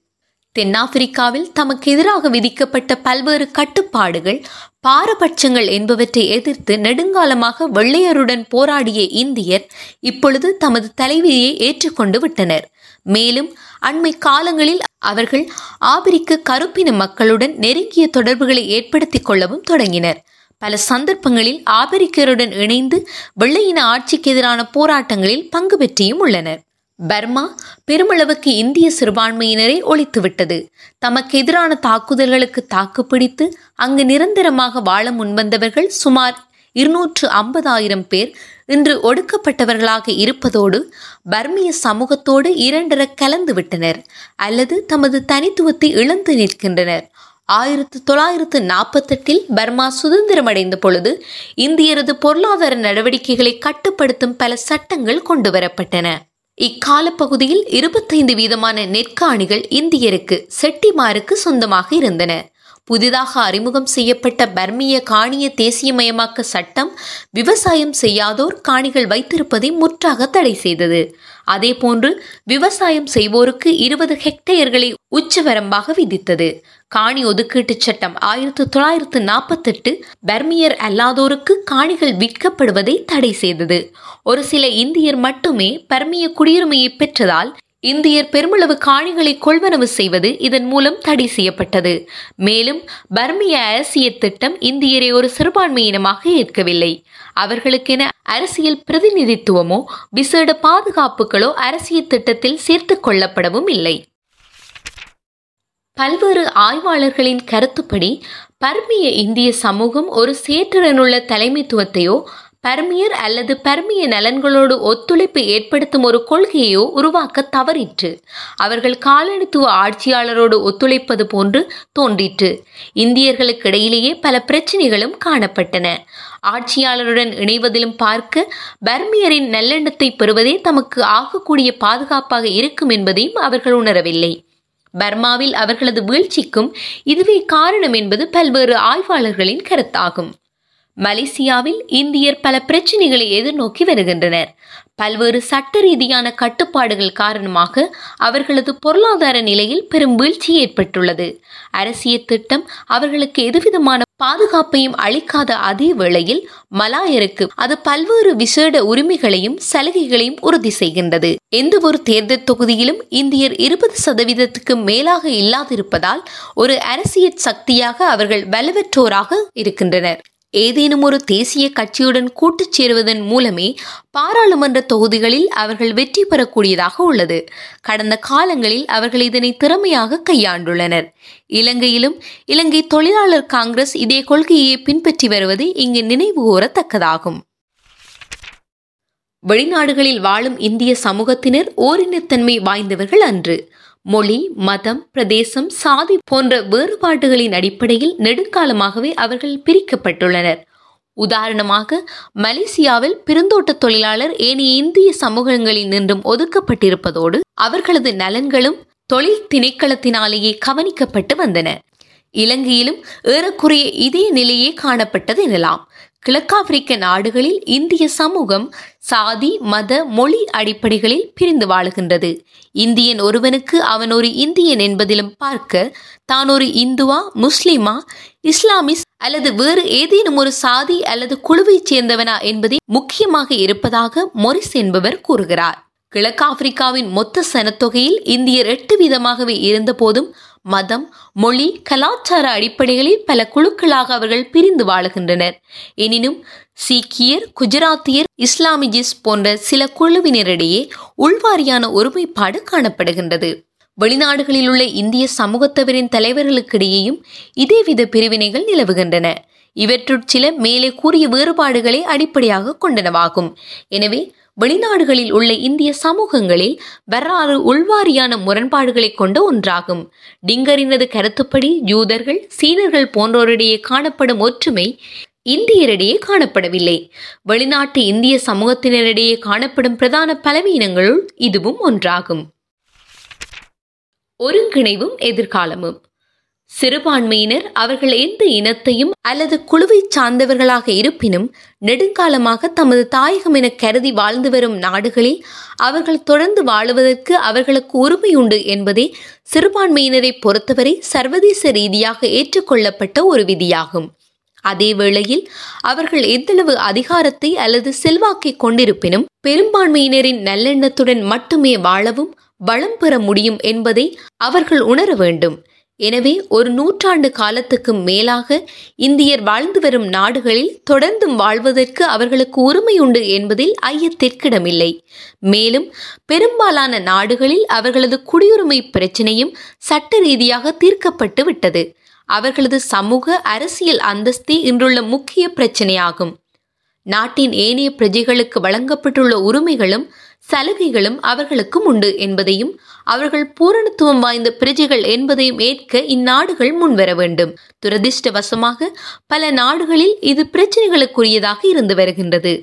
[SPEAKER 1] தென்னாப்பிரிக்காவில் தமக்கு எதிராக விதிக்கப்பட்ட பல்வேறு கட்டுப்பாடுகள் பாரபட்சங்கள் என்பவற்றை எதிர்த்து நெடுங்காலமாக வெள்ளையருடன் போராடிய இந்தியர் இப்பொழுது தமது தலைவியை ஏற்றுக்கொண்டு விட்டனர். மேலும் அண்மை காலங்களில் அவர்கள் ஆபிரிக்க கருப்பின மக்களுடன் நெருங்கிய தொடர்புகளை ஏற்படுத்திக் கொள்ளவும் தொடங்கினர். பல சந்தர்ப்பங்களில் ஆபிரிக்கருடன் இணைந்து வெள்ளையின ஆட்சிக்கு எதிரான போராட்டங்களில் பங்கு பெற்றியும் உள்ளனர். பர்மா பெருமளவுக்கு இந்திய சிறுபான்மையினரை ஒழித்துவிட்டது. தமக்கு எதிரான தாக்குதல்களுக்கு தாக்குப்பிடித்து அங்கு நிரந்தரமாக வாழ முன்வந்தவர்கள் சுமார் இருநூற்று ஐம்பதாயிரம் பேர் இன்று ஒடுக்கப்பட்டவர்களாக இருப்பதோடு பர்மிய சமூகத்தோடு இரண்டர கலந்து விட்டனர் அல்லது தமது தனித்துவத்தை இழந்து நிற்கின்றனர். ஆயிரத்து தொள்ளாயிரத்து நாற்பத்தெட்டில் பர்மா சுதந்திரமடைந்த பொழுது இந்தியரது பொருளாதார நடவடிக்கைகளை கட்டுப்படுத்தும் பல சட்டங்கள் கொண்டுவரப்பட்டன. இக்கால பகுதியில் இருபத்தைந்து வீதமான நெற்காணிகள் இந்தியருக்கு செட்டிமாருக்கு சொந்தமாக இருந்தன. புதிதாக அறிமுகம் செய்யப்பட்ட பர்மிய காணிய தேசியமயமாக்க சட்டம் விவசாயம் செய்யாதோர் காணிகள் வைத்திருப்பதை முற்றாக தடை செய்தது. அதேபோன்று விவசாயம் செய்வோருக்கு இருபது ஹெக்டேயர்களை உச்சவரம்பாக விதித்தது. காணி ஒதுக்கீட்டு சட்டம் ஆயிரத்தி தொள்ளாயிரத்து நாற்பத்தெட்டு பர்மியர் அல்லாதோருக்கு காணிகள் விற்கப்படுவதை தடை செய்தது. ஒரு சில இந்தியர் மட்டுமே பர்மிய குடியுரிமையை பெற்றதால் இந்தியர் பெருமளவு காணிகளை கொள்வனவு செய்வது இதன் மூலம் தடை செய்யப்பட்டது. மேலும் பர்மிய அரசியல் திட்டம் இந்தியரை ஒரு சிறுபான்மையினமாக ஏற்கவில்லை. அவர்களுக்கென அரசியல் பிரதிநிதித்துவமோ விசேட பாதுகாப்புகளோ அரசியல் திட்டத்தில் சேர்த்துக் கொள்ளப்படவும் இல்லை. பல்வேறு ஆய்வாளர்களின் கருத்துப்படி பர்மிய இந்திய சமூகம் ஒரு சேற்றுடனுள்ள தலைமைத்துவத்தையோ பர்மியர் அல்லது பர்மிய நலன்களோடு ஒத்துழைப்பு ஏற்படுத்தும் ஒரு கொள்கையோ உருவாக்க தவறிற்று. அவர்கள் காலனித்துவ ஆட்சியாளரோடு ஒத்துழைப்பது போன்று தோன்றிற்று. இந்தியர்களுக்கிடையிலேயே பல பிரச்சனைகளும் காணப்பட்டன. ஆட்சியாளருடன் இணைவதிலும் பார்க்க பர்மியரின் நல்லெண்ணத்தை பெறுவதே தமக்கு ஆகக்கூடிய பாதுகாப்பாக இருக்கும் என்பதையும் அவர்கள் உணரவில்லை. பர்மாவில் அவர்களது வீழ்ச்சிக்கும் இதுவே காரணம் என்பது பல்வேறு ஆய்வாளர்களின் கருத்தாகும். மலேசியாவில் இந்தியர் பல பிரச்சனைகளை எதிர்நோக்கி வருகின்றனர். பல்வேறு சட்ட ரீதியான கட்டுப்பாடுகள் காரணமாக அவர்களது பொருளாதார நிலையில் பெரும் வீழ்ச்சி ஏற்பட்டுள்ளது. அரசியல் திட்டம் அவர்களுக்கு எதுவிதமான பாதுகாப்பையும் அளிக்காத அதே வேளையில் மலாயருக்கு அது பல்வேறு விசேட உரிமைகளையும் சலுகைகளையும் உறுதி செய்கின்றது. எந்த ஒரு தேர்தல் தொகுதியிலும் இந்தியர் இருபது சதவீதத்துக்கு மேலாக இல்லாதிருப்பதால் ஒரு அரசியல் சக்தியாக அவர்கள் வலுவற்றோராக இருக்கின்றனர். ஏதேனும் ஒரு தேசிய கட்சியுடன் கூட்டுச் சேருவதன் மூலமே பாராளுமன்ற தொகுதிகளில் அவர்கள் வெற்றி பெறக்கூடியதாக உள்ளது. கடந்த காலங்களில் அவர்கள் இதனை திறமையாக கையாண்டுள்ளனர். இலங்கையிலும் இலங்கை தொழிலாளர் காங்கிரஸ் இதே கொள்கையை பின்பற்றி வருவது இங்கு நினைவு கூறத்தக்கதாகும். வெளிநாடுகளில் வாழும் இந்திய சமூகத்தினர் ஓரினத்தன்மை வாய்ந்தவர்கள் அன்று. மொழி மதம் பிரதேசம் சாதி போன்ற வேறுபாடுகளின் அடிப்படையில் நெடுங்காலமாகவே அவர்கள் பிரிக்கப்பட்டுள்ளனர். உதாரணமாக மலேசியாவில் பெருந்தோட்ட தொழிலாளர் ஏனைய இந்திய சமூகங்களில் நின்றும் ஒதுக்கப்பட்டிருப்பதோடு அவர்களது நலன்களும் தொழில் திணைக்களத்தினாலேயே கவனிக்கப்பட்டு வந்தன. இலங்கையிலும் ஏறக்குறைய இதே நிலையே காணப்பட்டது எனலாம். கிழக்காப்பிரிக்க நாடுகளில் இந்திய சமூகம் சாதி மத மொழி அடிப்படைகளில் பிரிந்து வாழுகின்றது. இந்தியன் ஒருவனுக்கு அவன் ஒரு இந்தியன் என்பதிலும் பார்க்க தான் ஒரு இந்துவா முஸ்லிமா இஸ்லாமிஸ் அல்லது வேறு ஏதேனும் ஒரு சாதி அல்லது குழுவைச் சேர்ந்தவனா என்பதே முக்கியமாக இருப்பதாக மொரிஸ் என்பவர் கூறுகிறார். கிழக்காப்பிரிக்காவின் மொத்த சனத்தொகையில் இந்தியர் எட்டு வீதமாகவே இருந்த போதும் மதம் மொழி கலாச்சார அடிப்படைகளில் பல குழுக்களாக அவர்கள் பிரிந்து வாழுகின்றனர். எனினும் சீக்கியர் குஜராத்தியர் இஸ்லாமிஜிஸ் போன்ற சில குழுவினரிடையே உள்வாரியான ஒருமைப்பாடு காணப்படுகின்றது. வெளிநாடுகளில் உள்ள இந்திய சமூகத்தவரின் தலைவர்களுக்கிடையேயும் இதேவித பிரிவினைகள் நிலவுகின்றன. இவற்றுட் சில மேலே கூறிய வேறுபாடுகளை அடிப்படையாக கொண்டனவாகும். எனவே வெளிநாடுகளில் உள்ள இந்திய சமூகங்களில் வரலாறு உள்வாரியான முரண்பாடுகளை கொண்ட ஒன்றாகும். டிங்கரினது கருத்துப்படி யூதர்கள் சீனர்கள் போன்றோரிடையே காணப்படும் ஒற்றுமை இந்தியரிடையே காணப்படவில்லை. வெளிநாட்டு இந்திய சமூகத்தினரிடையே காணப்படும் பிரதான பலவீனங்களுள் இதுவும் ஒன்றாகும். ஒருங்கிணைவும் எதிர்காலமும். சிறுபான்மையினர் அவர்கள் எந்த இனத்தையும் அல்லது குழுவை சார்ந்தவர்களாக இருப்பினும் நெடுங்காலமாக தமது தாயகம் என கருதி வாழ்ந்து வரும் நாடுகளில் அவர்கள் தொடர்ந்து வாழுவதற்கு அவர்களுக்கு உரிமை உண்டு என்பதே சிறுபான்மையினரை பொறுத்தவரை சர்வதேச ரீதியாக ஏற்றுக்கொள்ளப்பட்ட ஒரு விதியாகும். அதே வேளையில் அவர்கள் எந்தளவு அதிகாரத்தை அல்லது செல்வாக்கை கொண்டிருப்பினும் பெரும்பான்மையினரின் நல்லெண்ணத்துடன் மட்டுமே வாழவும் வளம் பெற முடியும் என்பதை அவர்கள் உணர வேண்டும். எனவே ஒரு நூற்றாண்டு காலத்துக்கு மேலாக இந்தியர் வாழ்ந்து வரும் நாடுகளில் தொடர்ந்தும் வாழ்வதற்கு அவர்களுக்கு உரிமை உண்டு என்பதில் ஐயத்திற்கிடமில்லை. மேலும் பெரும்பாலான நாடுகளில் அவர்களது குடியுரிமை பிரச்சினையும் சட்ட ரீதியாக தீர்க்கப்பட்டு விட்டது. அவர்களது சமூக அரசியல் அந்தஸ்தே இன்றுள்ள முக்கிய பிரச்சினையாகும். நாட்டின் ஏனைய பிரஜைகளுக்கு வழங்கப்பட்டுள்ள உரிமைகளும் சலுகைகளும் அவர்களுக்கும் உண்டு என்பதையும் அவர்கள் பூரணத்துவம் வாய்ந்த பிரஜைகள் என்பதையும் ஏற்க இந்நாடுகள் முன்வர வேண்டும். துரதிர்ஷ்டவசமாக பல நாடுகளில் இது பிரச்சனைகளுக்குரியதாக இருந்து வருகின்றது.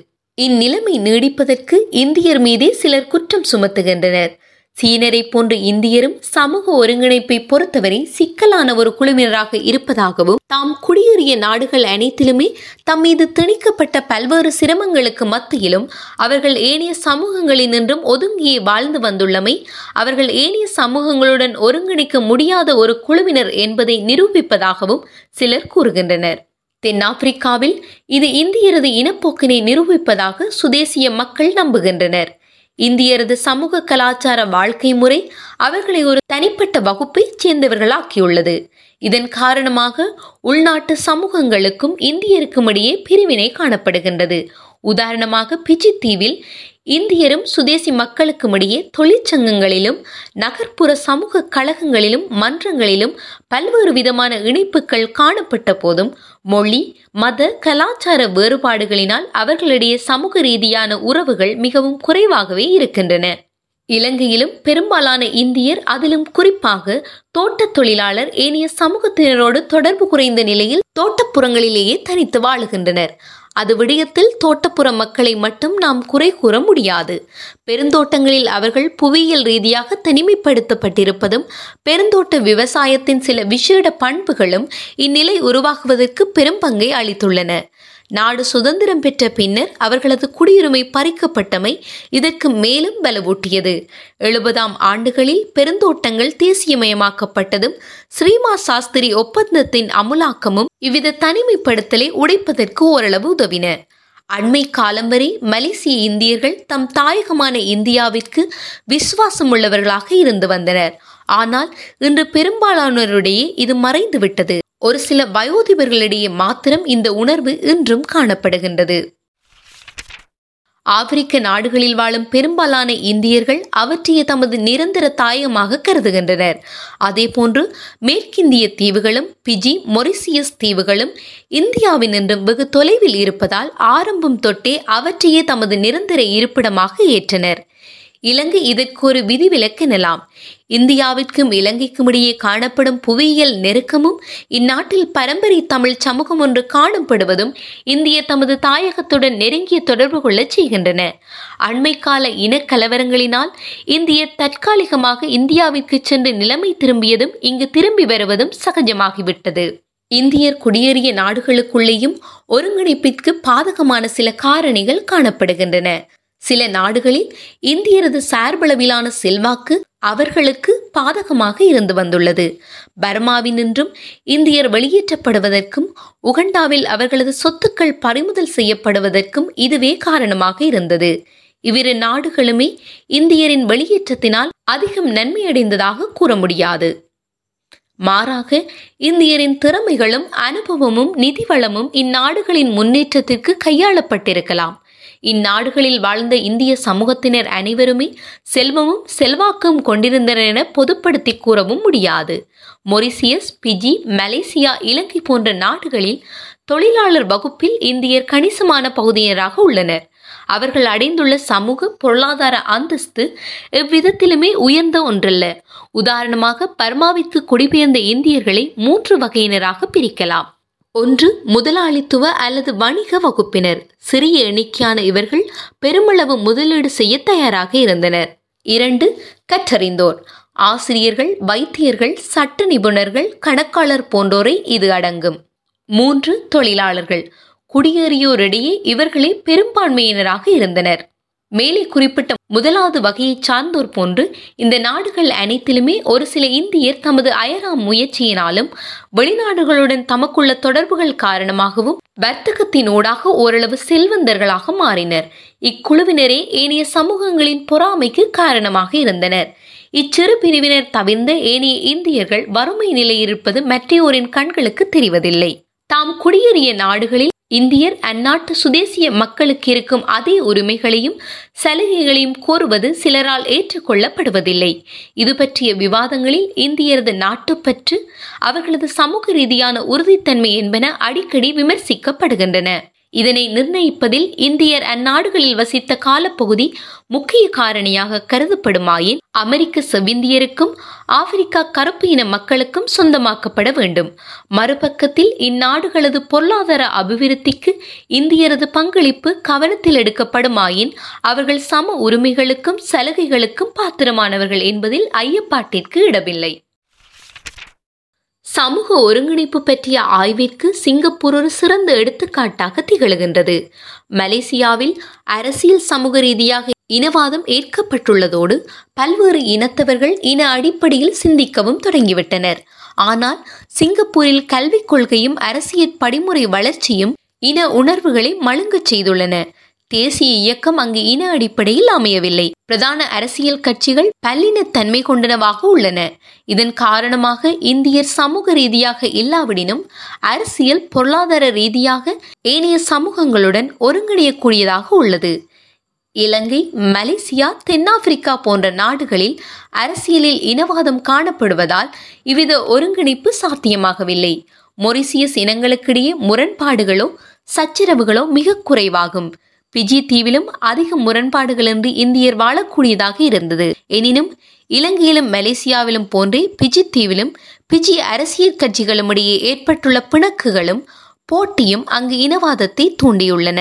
[SPEAKER 1] இந்நிலைமை நீடிப்பதற்கு இந்தியர் மீதே சிலர் குற்றம் சுமத்துகின்றனர். சீனரை போன்ற இந்தியரும் சமூக ஒருங்கிணைப்பை பொறுத்தவரை சிக்கலான ஒரு குழுவினராக இருப்பதாகவும் தாம் குடியேறிய நாடுகள் அனைத்திலுமே தம் மீது திணிக்கப்பட்ட பல்வேறு சிரமங்களுக்கு மத்தியிலும் அவர்கள் ஏனைய சமூகங்களில் நின்றும் ஒதுங்கியே வாழ்ந்து வந்துள்ளமை அவர்கள் ஏனைய சமூகங்களுடன் ஒருங்கிணைக்க முடியாத ஒரு குழுவினர் என்பதை நிரூபிப்பதாகவும் சிலர் கூறுகின்றனர். தென்னாப்பிரிக்காவில் இது இந்தியரது இனப்போக்கினை நிரூபிப்பதாக சுதேசிய மக்கள் நம்புகின்றனர். இந்தியரது சமூக கலாச்சார வாழ்க்கை முறை அவர்களை ஒரு தனிப்பட்ட வகுப்பைச் சேர்ந்தவர்களாக்கியுள்ளது. இதன் காரணமாக உள்நாட்டு சமூகங்களுக்கும் இந்தியருக்கும் இடையே பிரிவினை காணப்படுகின்றது. உதாரணமாக பிஜி தீவில் இந்தியரும் சுதேசி மக்களுக்கும் இடையே தொழிற்சங்கங்களிலும் நகர்ப்புற சமூக கழகங்களிலும் மன்றங்களிலும் பல்வேறு விதமான இணைப்புகள் காணப்பட்ட போதும் மொழி மத கலாச்சார வேறுபாடுகளினால் அவர்களிடையே சமூக ரீதியான உறவுகள் மிகவும் குறைவாகவே இருக்கின்றன. இலங்கையிலும் பெரும்பாலான இந்தியர் அதிலும் குறிப்பாக தோட்டத் தொழிலாளர் ஏனைய சமூகத்தினரோடு தொடர்பு குறைந்த நிலையில் தோட்டப்புறங்களிலேயே தனித்து வாழுகின்றனர். அது விடயத்தில் தோட்டப்புற மக்களை மட்டும் நாம் குறை கூற முடியாது. பெருந்தோட்டங்களில் அவர்கள் புவியியல் ரீதியாக தனிமைப்படுத்தப்பட்டிருப்பதும் பெருந்தோட்ட விவசாயத்தின் சில விசேட பண்புகளும் இந்நிலை உருவாகுவதற்கு பெரும் பங்கை அளித்துள்ளன. நாடு சுதந்திரம் பெற்ற பின்னர் அவர்களது குடியுரிமை பறிக்கப்பட்டமை இதற்கு மேலும் வலுவூட்டியது எழுபதாம் ஆண்டுகளில் பெருந்தோட்டங்கள் தேசியமயமாக்கப்பட்டதும் ஸ்ரீமா சாஸ்திரி ஒப்பந்தத்தின் அமுலாக்கமும் இவ்வித தனிமைப்படுத்தலை உடைப்பதற்கு ஓரளவு உதவின. அண்மை காலம் வரை மலேசிய இந்தியர்கள் தம் தாயகமான இந்தியாவிற்கு விசுவாசம் உள்ளவர்களாக இருந்து வந்தனர். ஆனால் இன்று பெரும்பாலானோரிடையே இது மறைந்துவிட்டது. ஒரு சில வயோதிபர்களிடையே மாத்திரம் இந்த உணர்வு இன்றும் காணப்படுகின்றது. ஆப்பிரிக்க நாடுகளில் வாழும் பெரும்பாலான இந்தியர்கள் அவற்றைய தமது நிரந்தர தாயமாக கருதுகின்றனர். அதேபோன்று மேற்கிந்திய தீவுகளும் பிஜி மொரிசியஸ் தீவுகளும் இந்தியாவினின்றும் வெகு தொலைவில் இருப்பதால் ஆரம்பம் தொட்டே அவற்றையே தமது நிரந்தர இருப்பிடமாக ஏற்றனர். இலங்கை இதற்கு ஒரு விதிவிலக்கெனலாம் இந்தியாவிற்கும் இலங்கைக்கும் இடையே காணப்படும் புவியியல் நெருக்கமும் இந்நாட்டில் பரம்பரை தமிழ் சமூகம் ஒன்று காணப்படுவதும் இந்திய தமது தாயகத்துடன் நெருங்கிய தொடர்பு கொள்ளச் செய்கின்றன. அண்மைக்கால இனக்கலவரங்களினால் இந்திய தற்காலிகமாக இந்தியாவிற்கு சென்று நிலைமை திரும்பியதும் இங்கு திரும்பி வருவதும் சகஜமாகிவிட்டது. இந்தியர் குடியேறிய நாடுகளுக்குள்ளேயும் ஒருங்கிணைப்பிற்கு பாதகமான சில காரணிகள் காணப்படுகின்றன. சில நாடுகளில் இந்தியரது சார்பளவிலான செல்வாக்கு அவர்களுக்கு பாதகமாக இருந்து வந்துள்ளது. பர்மாவினின்றும் இந்தியர் வெளியேற்றப்படுவதற்கும் உகண்டாவில் அவர்களது சொத்துக்கள் பறிமுதல் செய்யப்படுவதற்கும் இதுவே காரணமாக இருந்தது. இவ்விரு நாடுகளுமே இந்தியரின் வெளியேற்றத்தினால் அதிகம் நன்மையடைந்ததாக கூற முடியாது. மாறாக இந்தியரின் திறமைகளும் அனுபவமும் நிதி வளமும் இந்நாடுகளின் முன்னேற்றத்திற்கு கையாளப்பட்டிருக்கலாம். இந்நாடுகளில் வாழ்ந்த இந்திய சமூகத்தினர் அனைவருமே செல்வமும் செல்வாக்கும் கொண்டிருந்தனர் என பொதுப்படுத்தி கூறவும் முடியாது. மொரிசியஸ் பிஜி மலேசியா இலங்கை போன்ற நாடுகளில் தொழிலாளர் வகுப்பில் இந்தியர் கணிசமான பகுதியினராக உள்ளனர். அவர்கள் அடைந்துள்ள சமூக பொருளாதார அந்தஸ்து எவ்விதத்திலுமே உயர்ந்த ஒன்றல்ல. உதாரணமாக பர்மாவிற்கு குடிபெயர்ந்த இந்தியர்களை மூன்று வகையினராக பிரிக்கலாம். ஒன்று முதலாளித்துவ அல்லது வணிக வகுப்பினர். சிறிய எண்ணிக்கையான இவர்கள் பெருமளவு முதலீடு செய்ய தயாராக இருந்தனர். இரண்டு கற்றறிந்தோர். ஆசிரியர்கள் வைத்தியர்கள் சட்ட நிபுணர்கள் கணக்காளர் போன்றோரை இது அடங்கும். மூன்று தொழிலாளர்கள். குடியேறியோரிடையே இவர்களே பெரும்பான்மையினராக இருந்தனர். மேலே குறிப்பிட்ட முதலாவது வகையைச் சார்ந்தோர் போன்று இந்த நாடுகள் அனைத்திலுமே ஒரு சில இந்தியர் தமது அயராம் முயற்சியினாலும் வெளிநாடுகளுடன் தமக்குள்ள தொடர்புகள் காரணமாகவும் வர்த்தகத்தினூடாக ஓரளவு செல்வந்தர்களாக மாறினர். இக்குழுவினரே ஏனைய சமூகங்களின் பொறாமைக்கு காரணமாக இருந்தனர். இச்சிறு பிரிவினர் தவிர்ந்த ஏனைய இந்தியர்கள் வறுமை நிலையிருப்பது மற்றையோரின் கண்களுக்கு தெரிவதில்லை. தாம் குடியேறிய நாடுகளில் இந்தியர் அந்நாட்டு சுதேசிய மக்களுக்கு இருக்கும் அதே உரிமைகளையும் சலுகைகளையும் கோருவது சிலரால் ஏற்றுக்கொள்ளப்படுவதில்லை. இது பற்றிய விவாதங்களில் இந்தியரது நாட்டுப்பற்று அவர்களது சமூக ரீதியான உறுதித்தன்மை என்பன அடிக்கடி விமர்சிக்கப்படுகின்றன. இதனை நிர்ணயிப்பதில் இந்தியர் அந்நாடுகளில் வசித்த காலப்பகுதி முக்கிய காரணியாக கருதப்படுமாயின் அமெரிக்க செவ்விந்தியருக்கும் ஆப்பிரிக்கா கருப்பு இன மக்களுக்கும் சொந்தமாக்கப்பட வேண்டும். மறுபக்கத்தில் இந்நாடுகளது பொருளாதார அபிவிருத்திக்கு இந்தியரது பங்களிப்பு கவனத்தில் எடுக்கப்படுமாயின் அவர்கள் சம உரிமைகளுக்கும் சலுகைகளுக்கும் பாத்திரமானவர்கள் என்பதில் ஐயப்பாட்டிற்கு இடமில்லை. சமூக ஒருங்கிணைப்பு பற்றிய ஆய்விற்கு சிங்கப்பூர் ஒரு சிறந்த எடுத்துக்காட்டாக திகழ்கின்றது. மலேசியாவில் அரசியல் சமூக ரீதியாக இனவாதம் ஏற்கப்பட்டுள்ளதோடு பல்வேறு இனத்தவர்கள் இன அடிப்படையில் சிந்திக்கவும் தொடங்கிவிட்டனர். ஆனால் சிங்கப்பூரில் கல்விக் கொள்கையும் அரசியல் படிமுறை வளர்ச்சியும் இன உணர்வுகளை மழுங்கச் செய்துள்ளன. தேசிய இயக்கம் அங்கு இன அடிப்படையில் அமையவில்லை. பிரதான அரசியல் கட்சிகள் பல்லினத்தன்மை கொண்டனவாக உள்ளன. இதன் காரணமாக இந்தியர் சமூக ரீதியாக இல்லாவிடினும் அரசியல் பொருளாதார ரீதியாக ஏனைய சமூகங்களுடன் ஒருங்கிணையக்கூடியதாக உள்ளது. இலங்கை மலேசியா தென்னாப்பிரிக்கா போன்ற நாடுகளில் அரசியலில் இனவாதம் காணப்படுவதால் இவ்வித ஒருங்கிணைப்பு சாத்தியமாகவில்லை. மொரிசியஸ் இனங்களுக்கிடையே முரண்பாடுகளோ சச்சரவுகளோ மிக குறைவாகும். பிஜி தீவிலும் அதிக முரண்பாடுகளின்றி இந்தியர் வாழக்கூடியதாக இருந்தது. எனினும் இலங்கையிலும் மலேசியாவிலும் போன்றே பிஜி தீவிலும் பிஜி அரசியல் கட்சிகளும் இடையே ஏற்பட்டுள்ள பிணக்குகளும் போட்டியும் அங்கு இனவாதத்தை தூண்டியுள்ளன.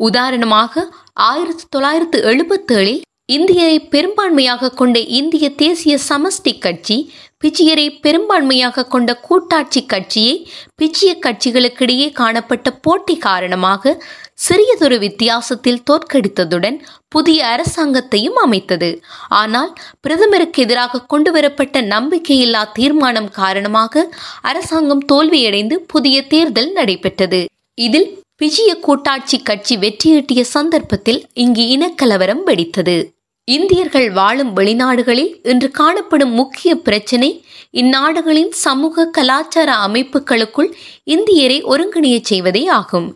[SPEAKER 1] உதாரணமாக ஆயிரத்தி தொள்ளாயிரத்து எழுபத்தேழில் இந்தியரை பெரும்பான்மையாக கொண்ட இந்திய தேசிய சமஷ்டி கட்சி பிஜியரை பெரும்பான்மையாக கொண்ட கூட்டாட்சி கட்சியை பிஜிய கட்சிகளுக்கிடையே காணப்பட்ட போட்டி காரணமாக சிறியதொரு வித்தியாசத்தில் தோற்கடித்ததுடன் புதிய அரசாங்கத்தையும் அமைத்தது. ஆனால் பிரதமருக்கு எதிராக கொண்டுவரப்பட்ட நம்பிக்கையில்லா தீர்மானம் காரணமாக அரசாங்கம் தோல்வியடைந்து புதிய தேர்தல் நடைபெற்றது. இதில் பிஜிய கூட்டாட்சி கட்சி வெற்றியீட்டிய சந்தர்ப்பத்தில் இங்கு இனக்கலவரம் வெடித்தது. இந்தியர்கள் வாழும் வெளிநாடுகளில் இன்று காணப்படும் முக்கிய பிரச்சினை இந்நாடுகளின் சமூக கலாச்சார அமைப்புகளுக்குள் இந்தியரை ஒருங்கிணைய செய்வதே ஆகும்.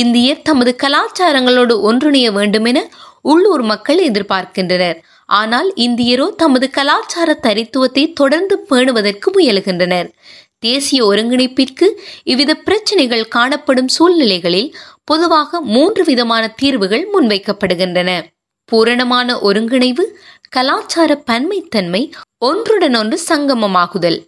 [SPEAKER 1] இந்தியர் தமது கலாச்சாரங்களோடு ஒன்றிணைய வேண்டுமென உள்ளூர் மக்கள் எதிர்பார்க்கின்றனர். ஆனால் இந்தியரோ தமது கலாச்சார தரித்துவத்தை தொடர்ந்து பேணுவதற்கு முயலுகின்றனர். தேசிய ஒருங்கிணைப்பிற்கு இவ்வித பிரச்சனைகள் காணப்படும் சூழ்நிலைகளில் பொதுவாக மூன்று விதமான தீர்வுகள் முன்வைக்கப்படுகின்றன. பூரணமான ஒருங்கிணைவு கலாச்சார பன்மைத்தன்மை ஒன்றுடன் ஒன்று சங்கமமாகுதல்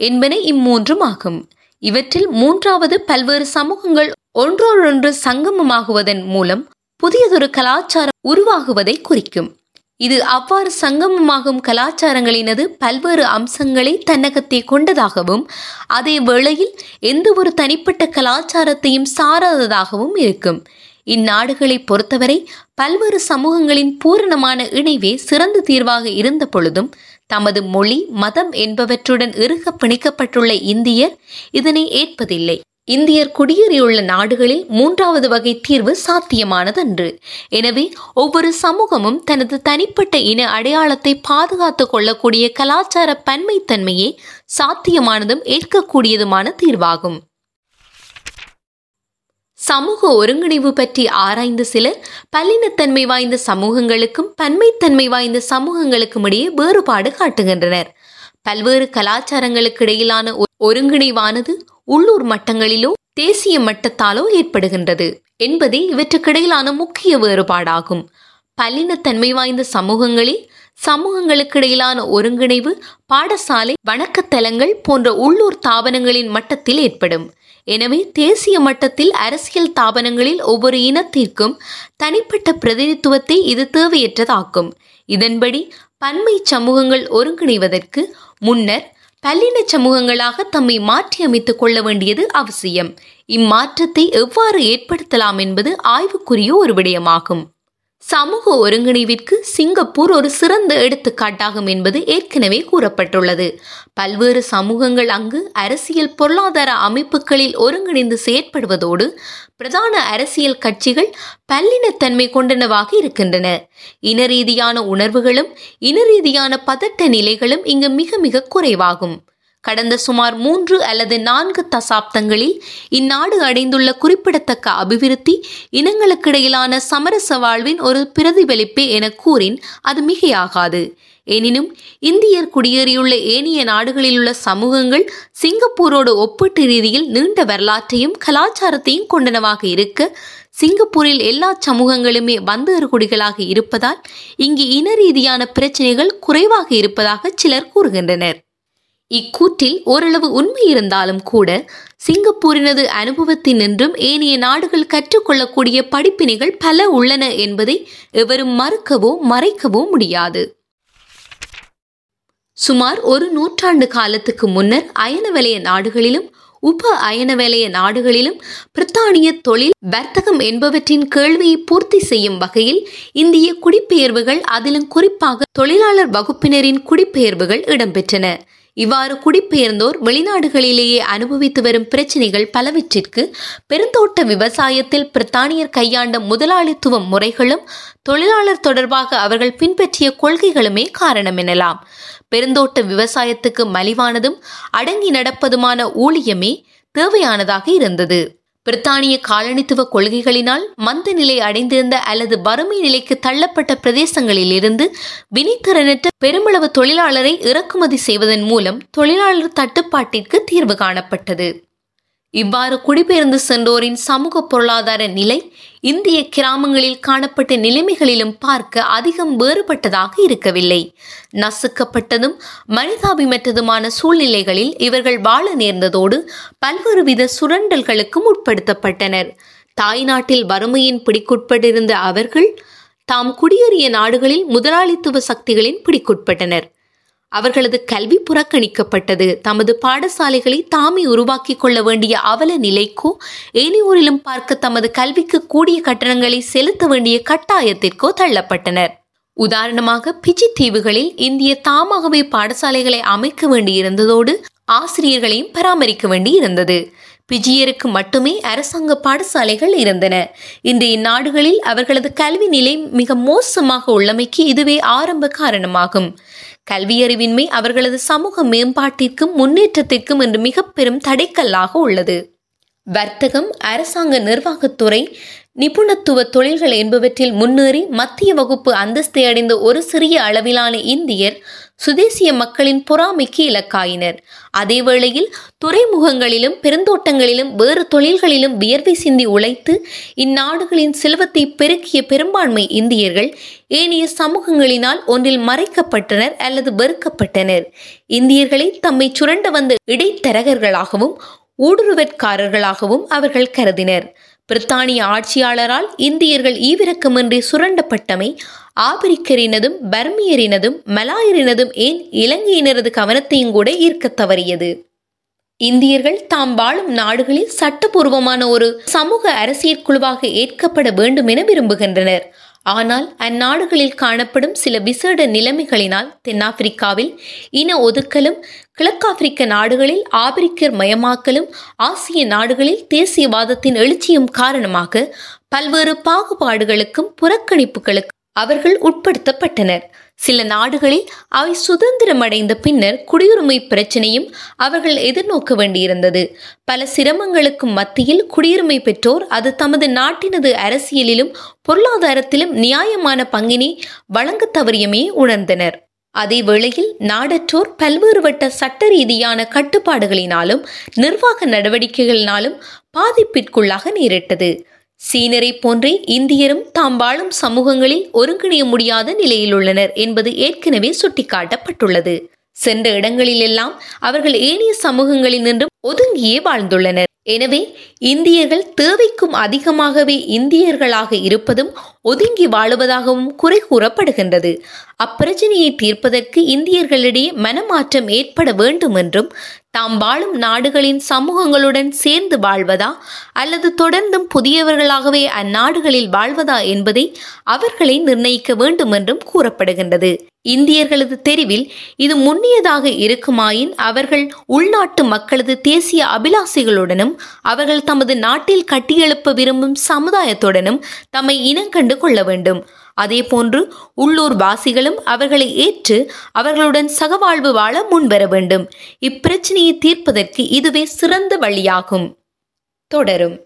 [SPEAKER 1] என்பன இம்மூன்றும் ஆகும். இவற்றில் மூன்றாவது பல்வேறு சமூகங்கள் ஒன்றோடொன்று சங்கமமாகுவதன் மூலம் புதியதொரு கலாச்சாரம் உருவாகுவதை குறிக்கும். இது அவ்வாறு சங்கமமாகும் கலாச்சாரங்களினது பல்வேறு அம்சங்களை தன்னகத்தை கொண்டதாகவும் அதே வேளையில் எந்த ஒரு தனிப்பட்ட கலாச்சாரத்தையும் சாராததாகவும் இருக்கும். இந்நாடுகளை பொறுத்தவரை பல்வேறு சமூகங்களின் பூரணமான இணைவே சிறந்த தீர்வாக இருந்த பொழுதும் தமது மொழி மதம் என்பவற்றுடன் இறுக பிணைக்கப்பட்டுள்ள இந்தியர் இதனை ஏற்பதில்லை. இந்தியர் குடியேறியுள்ள நாடுகளில் மூன்றாவது வகை தீர்வு சாத்தியமானதன்று. எனவே ஒவ்வொரு சமூகமும் தனது தனிப்பட்ட இன அடையாளத்தை பாதுகாத்துக் கொள்ளக்கூடிய கலாச்சார பன்மைத்தன்மையே சாத்தியமானதும் ஏற்கக்கூடியதுமான தீர்வாகும். சமூக ஒருங்கிணைவு பற்றி ஆராய்ந்த சிலர் பல்லினத்தன்மை வாய்ந்த சமூகங்களுக்கும் பன்மைத்தன்மை வாய்ந்த சமூகங்களுக்கும் இடையே வேறுபாடு காட்டுகின்றனர். பல்வேறு கலாச்சாரங்களுக்கு இடையிலான ஒருங்கிணைவானது உள்ளூர் மட்டங்களிலோ தேசிய மட்டத்தாலோ ஏற்படுகின்றது. என்பதே இவற்றுக்கிடையிலான முக்கிய வேறுபாடாகும். பல்லினத்தன்மை வாய்ந்த சமூகங்களில் சமூகங்களுக்கிடையிலான ஒருங்கிணைவு பாடசாலை வணக்கத்தலங்கள் போன்ற உள்ளூர் தாபனங்களின் மட்டத்தில் ஏற்படும். எனவே தேசிய மட்டத்தில் அரசியல் தாபனங்களில் ஒவ்வொரு இனத்திற்கும் தனிப்பட்ட பிரதிநிதித்துவத்தை இது தேவையற்றதாக்கும். இதன்படி பன்மை சமூகங்கள் ஒருங்கிணைவதற்கு முன்னர் பல்லின சமூகங்களாக தம்மை மாற்றி அமைத்துக் கொள்ள வேண்டியது அவசியம். இம்மாற்றத்தை எவ்வாறு ஏற்படுத்தலாம் என்பது ஆய்வுக்குரிய ஒரு விடயமாகும். சமூக ஒருங்கிணைவிற்கு சிங்கப்பூர் ஒரு சிறந்த எடுத்துக்காட்டாகும் என்பது ஏற்கனவே கூறப்பட்டுள்ளது. பல்வேறு சமூகங்கள் அங்கு அரசியல் பொருளாதார அமைப்புகளில் ஒருங்கிணைந்து செயற்படுவதோடு பிரதான அரசியல் கட்சிகள் பல்லினத்தன்மை கொண்டனவாக இருக்கின்றன. இன ரீதியான உணர்வுகளும் இன ரீதியான பதட்ட நிலைகளும் இங்கு மிக மிக குறைவாகும். கடந்த சுமார் மூன்று அல்லது நான்கு தசாப்தங்களில் இந்நாடு அடைந்துள்ள குறிப்பிடத்தக்க அபிவிருத்தி இனங்களுக்கிடையிலான சமரச வாழ்வின் ஒரு பிரதிபலிப்பே என கூறின் அது மிகையாகாது. எனினும் இந்தியர் குடியேறியுள்ள ஏனைய நாடுகளில் உள்ள சமூகங்கள் சிங்கப்பூரோடு ஒப்பீட்டு ரீதியில் நீண்ட வரலாற்றையும் கலாச்சாரத்தையும் கொண்டனவாக இருக்க சிங்கப்பூரில் எல்லா சமூகங்களுமே வந்தேறு குடிகளாக இருப்பதால் இங்கு இன ரீதியான பிரச்சனைகள் குறைவாக இருப்பதாக சிலர் கூறுகின்றனர். இக்கூற்றில் ஓரளவு உண்மை இருந்தாலும் கூட சிங்கப்பூரினது அனுபவத்தினின்றும் ஏனைய நாடுகள் கற்றுக்கொள்ளக்கூடிய படிப்பினைகள் பல உள்ளன என்பதை எவரும் மறுக்கவோ மறைக்கவோ முடியாது. சுமார் ஒரு நூற்றாண்டு காலத்துக்கு முன்னர் அயனவலய நாடுகளிலும் உப அயனவலய நாடுகளிலும் பிரித்தானிய தொழில் வர்த்தகம் என்பவற்றின் கேள்வியை பூர்த்தி செய்யும் வகையில் இந்திய குடிபெயர்வுகள் அதிலும் குறிப்பாக தொழிலாளர் வகுப்பினரின் குடிபெயர்வுகள் இடம்பெற்றன. இவ்வாறு குடிபெயர்ந்தோர் வெளிநாடுகளிலேயே அனுபவித்து வரும் பிரச்சினைகள் பலவற்றிற்கு பெருந்தோட்ட விவசாயத்தில் பிரித்தானியர் கையாண்ட முதலாளித்துவ முறைகளும் தொழிலாளர் தொடர்பாக அவர்கள் பின்பற்றிய கொள்கைகளுமே காரணம் எனலாம். பெருந்தோட்ட விவசாயத்துக்கு மலிவானதும் அடங்கி நடப்பதுமான ஊழியமே தேவையானதாக இருந்தது. பிரித்தானிய காலனித்துவ கொள்கைகளினால் மந்த நிலை அடைந்திருந்த அல்லது வறுமை நிலைக்கு தள்ளப்பட்ட பிரதேசங்களில் இருந்து வினித்திறனற்ற பெருமளவு தொழிலாளரை இறக்குமதி செய்வதன் மூலம் தொழிலாளர் தட்டுப்பாட்டிற்கு தீர்வு காணப்பட்டது. இவ்வாறு குடிபெயர்ந்து சென்றோரின் சமூக பொருளாதார நிலை இந்திய கிராமங்களில் காணப்பட்ட நிலைமைகளிலும் பார்க்க அதிகம் வேறுபட்டதாக இருக்கவில்லை. நசுக்கப்பட்டதும் மனிதாபிமற்றதுமான சூழ்நிலைகளில் இவர்கள் வாழ நேர்ந்ததோடு பல்வேறு வித சுரண்டல்களுக்கும் உட்படுத்தப்பட்டனர். தாய்நாட்டில் வறுமையின் பிடிக்குட்பட்டிருந்த அவர்கள் தாம் குடியேறிய நாடுகளில் முதலாளித்துவ சக்திகளின் பிடிக்குட்பட்டனர். அவர்களது கல்வி புறக்கணிக்கப்பட்டது. தமது பாடசாலைகளை தாமே உருவாக்கிக் கொள்ள வேண்டிய அவல நிலைக்கோ ஏனையோரிலும் பார்க்க தமது கல்விக்கு கூடிய கட்டணங்களை செலுத்த வேண்டிய கட்டாயத்திற்கோ தள்ளப்பட்டனர். உதாரணமாக பிஜி தீவுகளில் இந்திய தாமாகவே பாடசாலைகளை அமைக்க வேண்டியிருந்ததோடு ஆசிரியர்களையும் பராமரிக்க வேண்டி இருந்தது பிஜியருக்கு மட்டுமே அரசாங்க பாடசாலைகள் இருந்தன. இன்று இந்நாடுகளில் அவர்களது கல்வி நிலை மிக மோசமாக உள்ளமைக்கு இதுவே ஆரம்ப காரணமாகும். கல்வியறிவின்மை அவர்களது சமூக மேம்பாட்டிற்கும் முன்னேற்றத்திற்கும் என்று மிக பெரும் தடைக்கல்லாக உள்ளது. வர்த்தகம் அரசாங்க நிர்வாகத்துறை நிபுணத்துவ தொழில்கள் என்பவற்றில் முன்னேறி மத்திய வகுப்பு அந்தஸ்தை அடைந்த ஒரு சிறிய அளவிலான இந்தியர் சுதேசிய மக்களின் பொறாமைக்கு இலக்காயினர். அதேவேளையில் துறைமுகங்களிலும் பெருந்தோட்டங்களிலும் வேறு தொழில்களிலும் வியர்வை சிந்தி உழைத்து இந்நாடுகளின் செல்வத்தை பெருக்கிய பெரும்பான்மை இந்தியர்கள் ஏனைய சமூகங்களினால் ஒன்றில் மறைக்கப்பட்டனர் அல்லது வெறுக்கப்பட்டனர். இந்தியர்களை தம்மை சுரண்ட வந்த இடைத்தரகர்களாகவும் ஊடுருவற்காரர்களாகவும் அவர்கள் கருதினர். பிரித்தானிய ஆட்சியாளரால் இந்தியர்கள் ஈவிரக்கமின்றி சுரண்டப்பட்டமை ஆபிரிக்கரினதும் பர்மியரினதும் மலாயரினதும் ஏன் இலங்கையினரது கவனத்தையும் கூட ஈர்க்க தவறியது? இந்தியர்கள் தாம் வாழும் நாடுகளில் சட்டபூர்வமான ஒரு சமூக அரசியல் குழுவாக ஏற்கப்பட வேண்டும் என விரும்புகின்றனர். ஆனால் அந்நாடுகளில் காணப்படும் சில விசேட நிலைமைகளினால் தென்னாப்பிரிக்காவில் இன ஒதுக்கலும் கிழக்காப்பிரிக்க நாடுகளில் ஆபிரிக்கர் மயமாக்கலும் ஆசிய நாடுகளில் தேசியவாதத்தின் எழுச்சியும் காரணமாக பல்வேறு பாகுபாடுகளுக்கும் புறக்கணிப்புகளுக்கும் அவர்கள் உட்படுத்தப்பட்டனர். சில நாடுகளில் அவை சுதந்திரமடைந்த பின்னர் குடியுரிமை பிரச்சனையும் அவர்கள் எதிர்நோக்க வேண்டியிருந்தது. பல சிரமங்களுக்கும் மத்தியில் குடியுரிமை பெற்றோர் அது தமது நாட்டினது அரசியலிலும் பொருளாதாரத்திலும் நியாயமான பங்கினை வழங்க தவறியமே உணர்ந்தனர். அதே வேளையில் நாடற்றோர் பல்வேறுபட்ட சட்ட ரீதியான கட்டுப்பாடுகளினாலும் நிர்வாக நடவடிக்கைகளினாலும் பாதிப்பிற்குள்ளாக நேரிட்டது. சீனரை போன்றே இந்தியரும் தாம் வாழும் சமூகங்களில் ஒருங்கிணைய முடியாத நிலையில் உள்ளனர் என்பது ஏற்கனவே சுட்டிக்காட்டப்பட்டுள்ளது. சென்ற இடங்களிலெல்லாம் அவர்கள் ஏனைய சமூகங்களில் நின்றும் ஒதுங்கியே வாழ்ந்துள்ளனர். எனவே இந்தியர்கள் தேவைக்கும் அதிகமாகவே இந்தியர்களாக இருப்பதும் ஒதுங்கி வாழுவதாகவும் குறை கூறப்படுகின்றது. அப்பிரச்சனையை தீர்ப்பதற்கு இந்தியர்களிடையே மனமாற்றம் ஏற்பட வேண்டும் என்றும் தாம் வாழும் நாடுகளின் சமூகங்களுடன் சேர்ந்து வாழ்வதா அல்லது தொடர்ந்தும் புதியவர்களாகவே அந்நாடுகளில் வாழ்வதா என்பதை அவர்களை நிர்ணயிக்க வேண்டும் என்றும் கூறப்படுகின்றது. இந்தியர்களது தெரிவில் இது முன்னியதாக இருக்குமாயின் அவர்கள் உள்நாட்டு மக்களது தேசிய அபிலாசைகளுடனும் அவர்கள் தமது நாட்டில் கட்டியெழுப்ப விரும்பும் சமுதாயத்துடனும் தம்மை இனங்கண்டு கொள்ள வேண்டும். அதேபோன்று உள்ளூர் வாசிகளும் அவர்களை ஏற்று அவர்களுடன் சகவாழ்வு வாழ முன்வர வேண்டும். இப்பிரச்சனையை தீர்ப்பதற்கு இதுவே சிறந்த வழியாகும். தொடரும்.